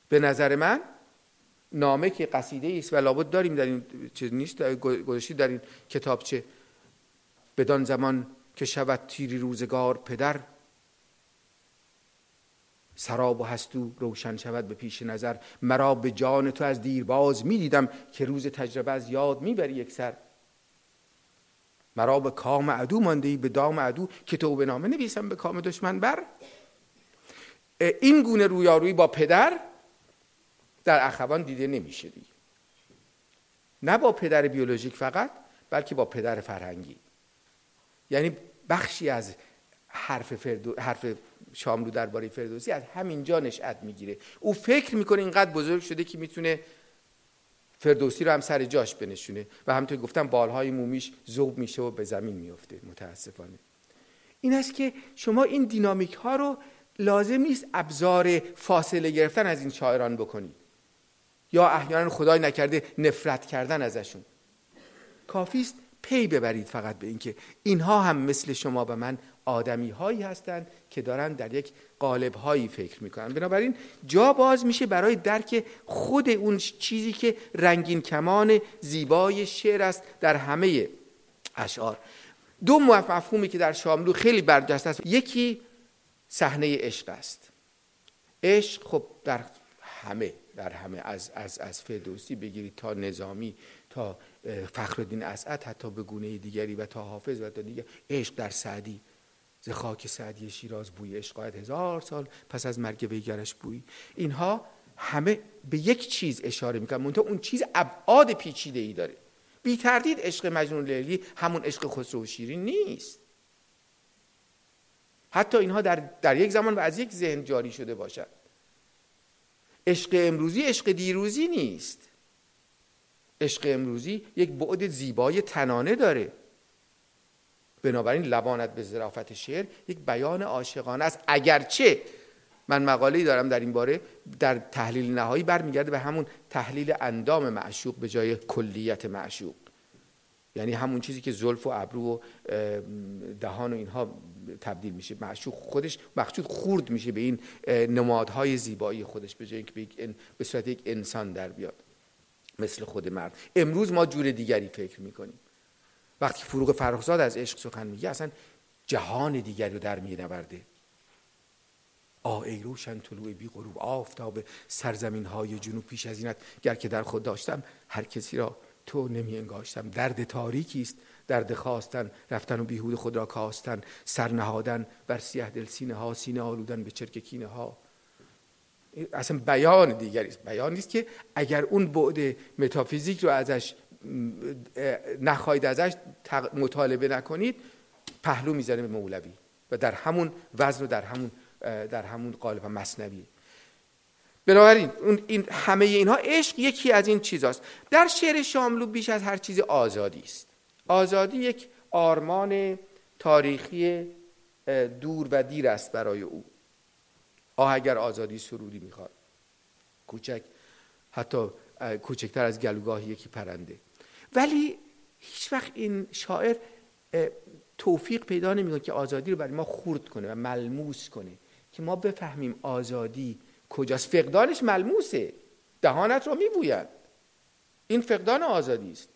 به نظر من نامه که قصیده است و لابد داریم در این چیز نیست گذاشتی در این کتابچه بدان زمان که شود تیری روزگار پدر سراب و هستو روشن شود به پیش نظر. مرا به جان تو از دیرباز می‌دیدم که روز تجربه از یاد می‌بری یک سر. مرا به کام عدو مانده ای به دام عدو که تو به نامه نویسم به کام دشمن بر این گونه رویارویی با پدر در اخوان دیده نمیشه دیگه. نه با پدر بیولوژیک فقط بلکه با پدر فرهنگی. یعنی بخشی از حرف, فردو... حرف شاملو درباره فردوسی از همینجا نشأت می‌گیره. او فکر می‌کنه اینقدر بزرگ شده که می‌تونه فردوسی رو هم سر جاش بنشونه. و همونطور گفتم بالهای مومیش ذوب میشه و به زمین میفته متاسفانه. این است که شما این دینامیک ها رو لازم نیست ابزار فاصله گرفتن از این شاعران بکنید. یا احیانا خدای نکرده نفرت کردن ازشون. کافی است پی ببرید فقط به اینکه اینها هم مثل شما و من آدمی هایی هستند که دارن در یک قالب هایی فکر می‌کنن. بنابراین جا باز میشه برای درک خود اون چیزی که رنگین کمان زیبای شعر است در همه اشعار. دو مفهومی که در شاملو خیلی برجسته است. یکی صحنه عشق است. عشق خب در همه در همه از از از فردوسی بگیرید تا نظامی تا فخرالدین اسعد حتی به گونه دیگری و تا حافظ و تا دیگر عشق در سعدی. ز خاک سعدی شیراز بوی عشق. هزار سال پس از مرگ ویگرش بوی اینها همه به یک چیز اشاره می‌کنن. منتها اون چیز ابعاد پیچیده ای داره. بی تردید عشق مجنون لیلی همون عشق خسرو و شیرین نیست. حتی اینها در, در یک زمان و از یک ذهن جاری شده باشد. عشق امروزی عشق دیروزی نیست. عشق امروزی یک بعد زیبای تنانه داره. بنابراین لبانت به ظرافت شعر یک بیان عاشقانه است. اگرچه من مقاله‌ای دارم در این باره در تحلیل نهایی برمیگرده به همون تحلیل اندام معشوق به جای کلیت معشوق. یعنی همون چیزی که زلف و ابرو و دهان و اینها تبدیل میشه. معشوق خودش مخشود خورد میشه به این نمادهای زیبایی خودش به جای اینکه به صورت یک انسان در بیاد مثل خود مرد. امروز ما جور دیگری فکر می‌کنیم. وقتی فروغ فرخزاد از عشق سخن میگه اصلا جهان دیگری رو در مینورده. آ ای روشن طلوع بی غروب آفتاب سرزمین های جنوب پیش از اینت. گر که در خود داشتم هر کسی را تو نمی انگاشتم درد تاریکی است. درد خواستن رفتن و بیهود خود را کاستن سر نهادن بر سیه دل سینه ها سینه آلودن به چرک کینه ها. اصلا بیان دیگری است. بیان نیست که اگر اون بعد متافیزیک رو ازش نخواهید ازش مطالبه نکنید پهلو می‌زنه به مولوی و در همون وزن و در همون در همون قالب مصنوی. بنابراین این همه اینها عشق یکی از این چیزاست. در شعر شاملو بیش از هر چیز آزادی است. آزادی یک آرمان تاریخی دور و دیر است برای او. آه اگر آزادی سرودی می‌خواد. کوچک حتی کوچکتر از گلوگاه یکی پرنده. ولی هیچ وقت این شاعر توفیق پیدا نمی‌کنه که آزادی رو برای ما خورد کنه و ملموس کنه که ما بفهمیم آزادی کجاست. فقدانش ملموسه. دهانت رو میبوید. این فقدان آزادی است.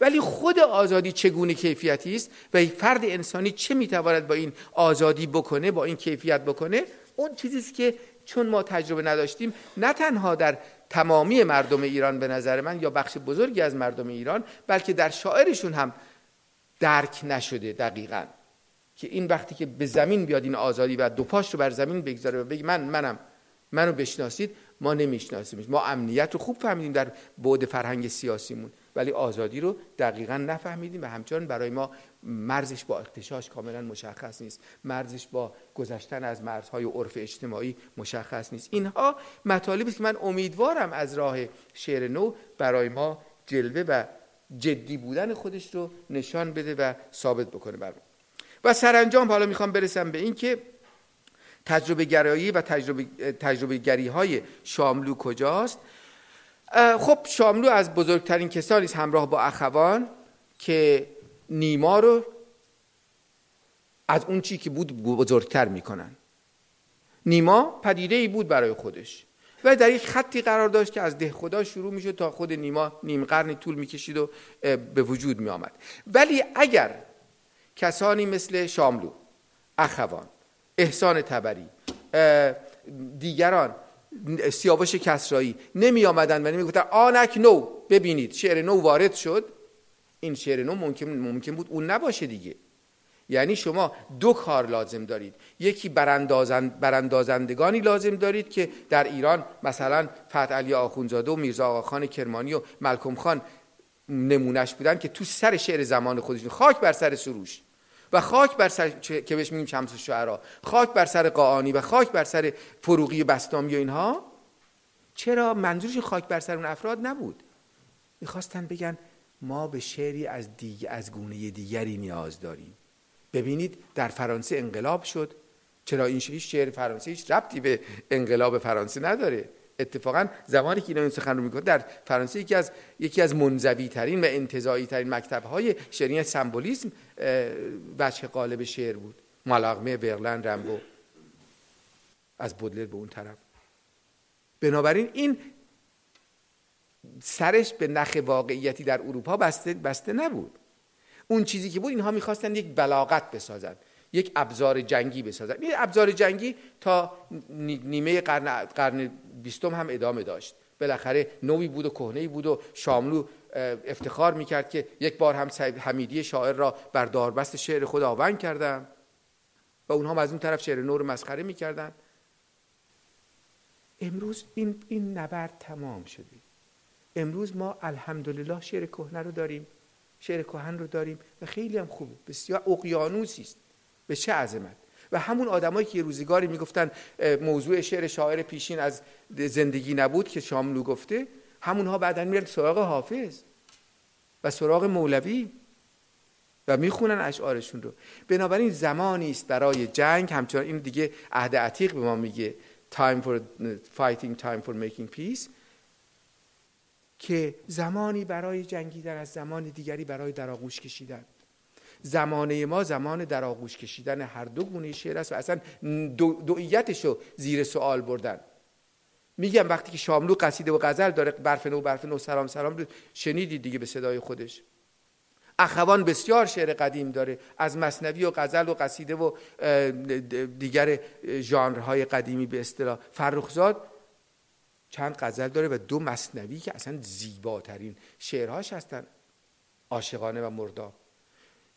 ولی خود آزادی چگونه کیفیتی است و فرد انسانی چه می‌تواند با این آزادی بکنه با این کیفیت بکنه؟ اون چیزی است که چون ما تجربه نداشتیم نه تنها در تمامی مردم ایران به نظر من یا بخش بزرگی از مردم ایران بلکه در شاعرشون هم درک نشده دقیقا. که این وقتی که به زمین بیاد این آزادی و دو پاش رو بر زمین بگذاره و بگه من منم منو بشناسید ما نمیشناسیمش. ما امنیت رو خوب فهمیدیم در بعد فرهنگ سیاسیمون. ولی آزادی رو دقیقا نفهمیدیم و همچنان برای ما مرزش با اختشاش کاملا مشخص نیست. مرزش با گذشتن از مرزهای عرف اجتماعی مشخص نیست. اینها مطالبی است که من امیدوارم از راه شعر نو برای ما جلوه و جدی بودن خودش رو نشان بده و ثابت بکنه بر و سرانجام حالا می‌خوام برسم به این که تجربه گرایی و تجربه, تجربه گری های شاملو کجاست؟ خب شاملو از بزرگترین کسانی همراه با اخوان که نیما رو از اون چی که بود بزرگتر می‌کنن. نیما پدیده ای بود برای خودش و در یک خطی قرار داشت که از ده خدا شروع می‌شد تا خود نیما نیم قرن طول می‌کشید و به وجود می آمد ولی اگر کسانی مثل شاملو اخوان احسان تبری دیگران سیاوش کسرایی. نمی آمدن و نمی گفتن آنک نو. ببینید شعر نو وارد شد. این شعر نو ممکن, ممکن بود اون نباشه دیگه. یعنی شما دو کار لازم دارید. یکی براندازند براندازندگانی لازم دارید که در ایران مثلا فتح علی آخونزاده و میرزا آقاخان کرمانی و ملکم خان نمونش بودن که تو سر شعر زمان خودشون خاک بر سر سروش. و خاک بر سر که بهش میگیم شمس الشعرا خاک بر سر قاانی و خاک بر سر فروغی بستامی و اینها. چرا منظورش خاک بر سر اون افراد نبود؟ می‌خواستن بگن ما به شعری از دیگه از گونه دیگری نیاز داریم. ببینید در فرانسه انقلاب شد. چرا این شعر فرانسه هیچ ربطی به انقلاب فرانسه نداره؟ اتفاقا زمانی که اینا این سخن رو می‌کنه در فرانسه یکی از یکی از منزوی ترین و انتزاعی ترین مکتب های شعری سمبولیسم وجه قالب شعر بود. ملاغمه برلن رمبو از بودلر به اون طرف. بنابراین این سرش به نخ واقعیتی در اروپا بسته, بسته نبود. اون چیزی که بود اینها می‌خواستن یک بلاغت بسازن. یک ابزار جنگی بسازن. این ابزار جنگی تا نیمه قرن قرن بیستم هم ادامه داشت. بالاخره نوی بود و کهنه بود و شاملو افتخار می‌کرد که یک بار هم حمیدی شاعر را بر داربست شعر خود آونگ کردن و اونها از اون طرف شعر نور مسخره می‌کردن. امروز این, این نبرد تمام شده. امروز ما الحمدلله شعر کهنه رو داریم شعر کهن رو داریم و خیلی هم خوبه بسیار اقیانوسی است. به چه عظمت؟ و همون آدمایی که روزگاری می‌گفتن موضوع شعر شاعر پیشین از زندگی نبود که شاملو گفته همونها بعدا میرن سراغ حافظ و سراغ مولوی و می‌خونن اشعارشون رو. بنابراین زمانی است برای جنگ. همچنان این دیگه عهد عتیق به ما میگه time for fighting time for making peace که زمانی برای جنگیدن از زمان دیگری برای در آغوش کشیدن. زمانه ما زمان در آغوش کشیدن هر دو گونه شعر است و اصلا دویتش رو زیر سوال بردن. میگم وقتی که شاملو قصیده و غزل داره برف نو سلام سلام رو شنیدید دیگه به صدای خودش. اخوان بسیار شعر قدیم داره از مصنوی و غزل و قصیده و دیگر ژانرهای قدیمی به اصطلاح. فرخزاد چند غزل داره و دو مصنوی که اصلا زیباترین شعرهاش هستن عاشقانه و مرداب.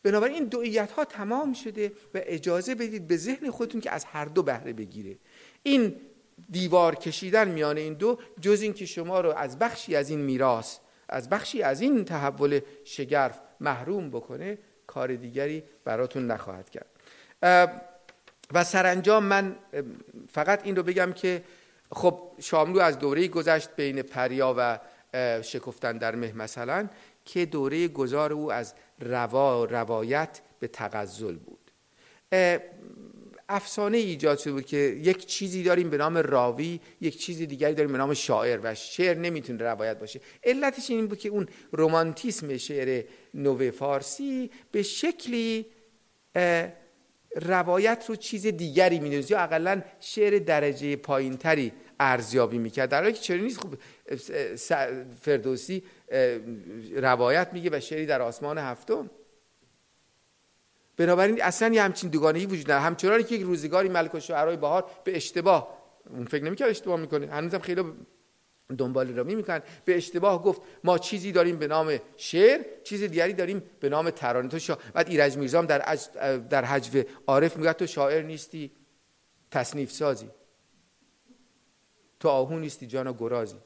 بنابراین این دویت ها تمام شده و اجازه بدید به ذهن خودتون که از هر دو بهره بگیره. این دیوار کشیدن میان این دو جز این که شما رو از بخشی از این میراث از بخشی از این تحول شگرف محروم بکنه کار دیگری براتون نخواهد کرد. و سرانجام من فقط این رو بگم که خب شاملو از دوره گذشت بین پریا و شکفتن در مه مثلا که دوره گذار او از روا روایت به تغزل بود. افسانه ایجاد شده بود که یک چیزی داریم به نام راوی یک چیزی دیگری داریم به نام شاعر و شعر نمی‌تونه روایت باشه. علتش این بود که اون رومانتیسم شعر نو فارسی به شکلی روایت رو چیز دیگری می‌دونست یا اقلا شعر درجه پایینتری ارزیابی می‌کرد. در حالی که چرا نیست؟ خوب فردوسی روایت میگه و شعری در آسمان هفتم. بنابراین اصلا یه همچین دوگانگی وجود نداره. همچنانی که یک روزگاری ملک و شعرهای بهار به اشتباه اون فکر نمی‌کرد اشتباه می‌کنه. هنوزم خیلی دنبال را می‌کنن. به اشتباه گفت ما چیزی داریم به نام شعر چیز دیگری داریم به نام ترانه. تو شا... بعد ایرج میرزام در در حجو عارف میگه تو شاعر نیستی تصنیف سازی. تو آهو نیستی جانا گرازی.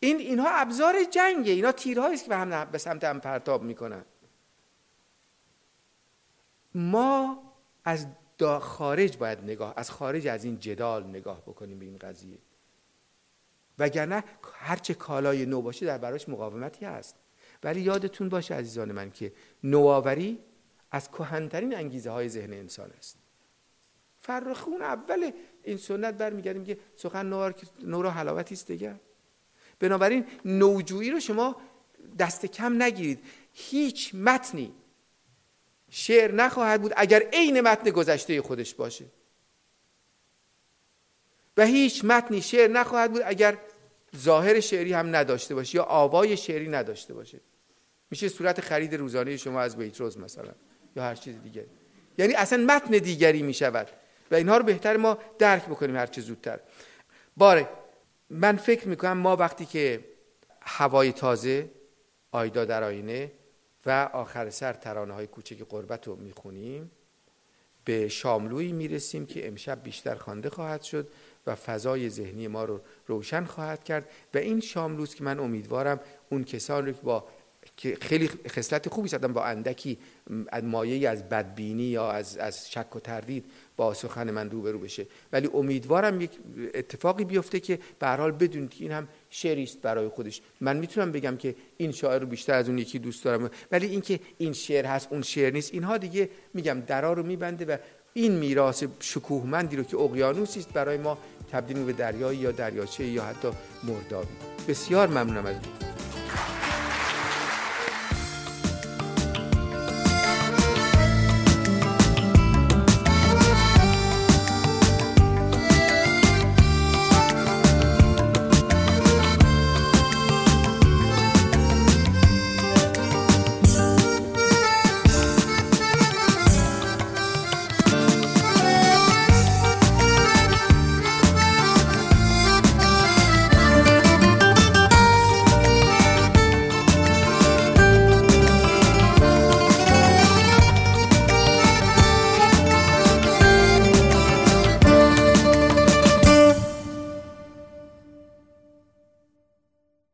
این اینها ابزار جنگه. اینا تیرهایی است که به هم به سمت هم پرتاب می‌کنن. ما از خارج باید نگاه از خارج از این جدال نگاه بکنیم به این قضیه. وگرنه هرچه کالای نو باشه در براش مقاومتی هست. ولی یادتون باشه عزیزان من که نوآوری از کهنترین انگیزه های ذهن انسان است. فرخون اول این سنت برمیگردیم که سخن نوار نو را حلاوتی است دیگه. بنابراین نوجویی رو شما دست کم نگیرید. هیچ متنی شعر نخواهد بود اگر عین متن گذشته خودش باشه. و هیچ متنی شعر نخواهد بود اگر ظاهر شعری هم نداشته باشه یا آوای شعری نداشته باشه. میشه صورت خرید روزانه شما از بیتروز مثلا یا هر چیز دیگری یعنی اصلا متن دیگری می‌شود. و اینها رو بهتر ما درک بکنیم هر چه زودتر. باره من فکر می‌کنم ما وقتی که هوای تازه آیدا در آینه و آخر سر ترانه های کوچک قربت رو می‌خونیم به شاملویی می‌رسیم که امشب بیشتر خوانده خواهد شد و فضای ذهنی ما رو روشن خواهد کرد و این شاملوست که من امیدوارم اون کسان رو که با که خیلی خصلت خوبی زدن با اندکی مایه از بدبینی یا از, از شک و تردید با سخن من روبرو بشه. ولی امیدوارم یک اتفاقی بیفته که به هر حال بدونید که این هم شعری است برای خودش. من می‌تونم بگم که این شاعر رو بیشتر از اون یکی دوست دارم. ولی اینکه این شعر هست اون شعر نیست اینها دیگه میگم درا رو میبنده و این میراث شکوهمندی رو که اقیانوسی است برای ما تبدیل به دریایی یا دریاچه یا حتی مردابی. بسیار ممنونم از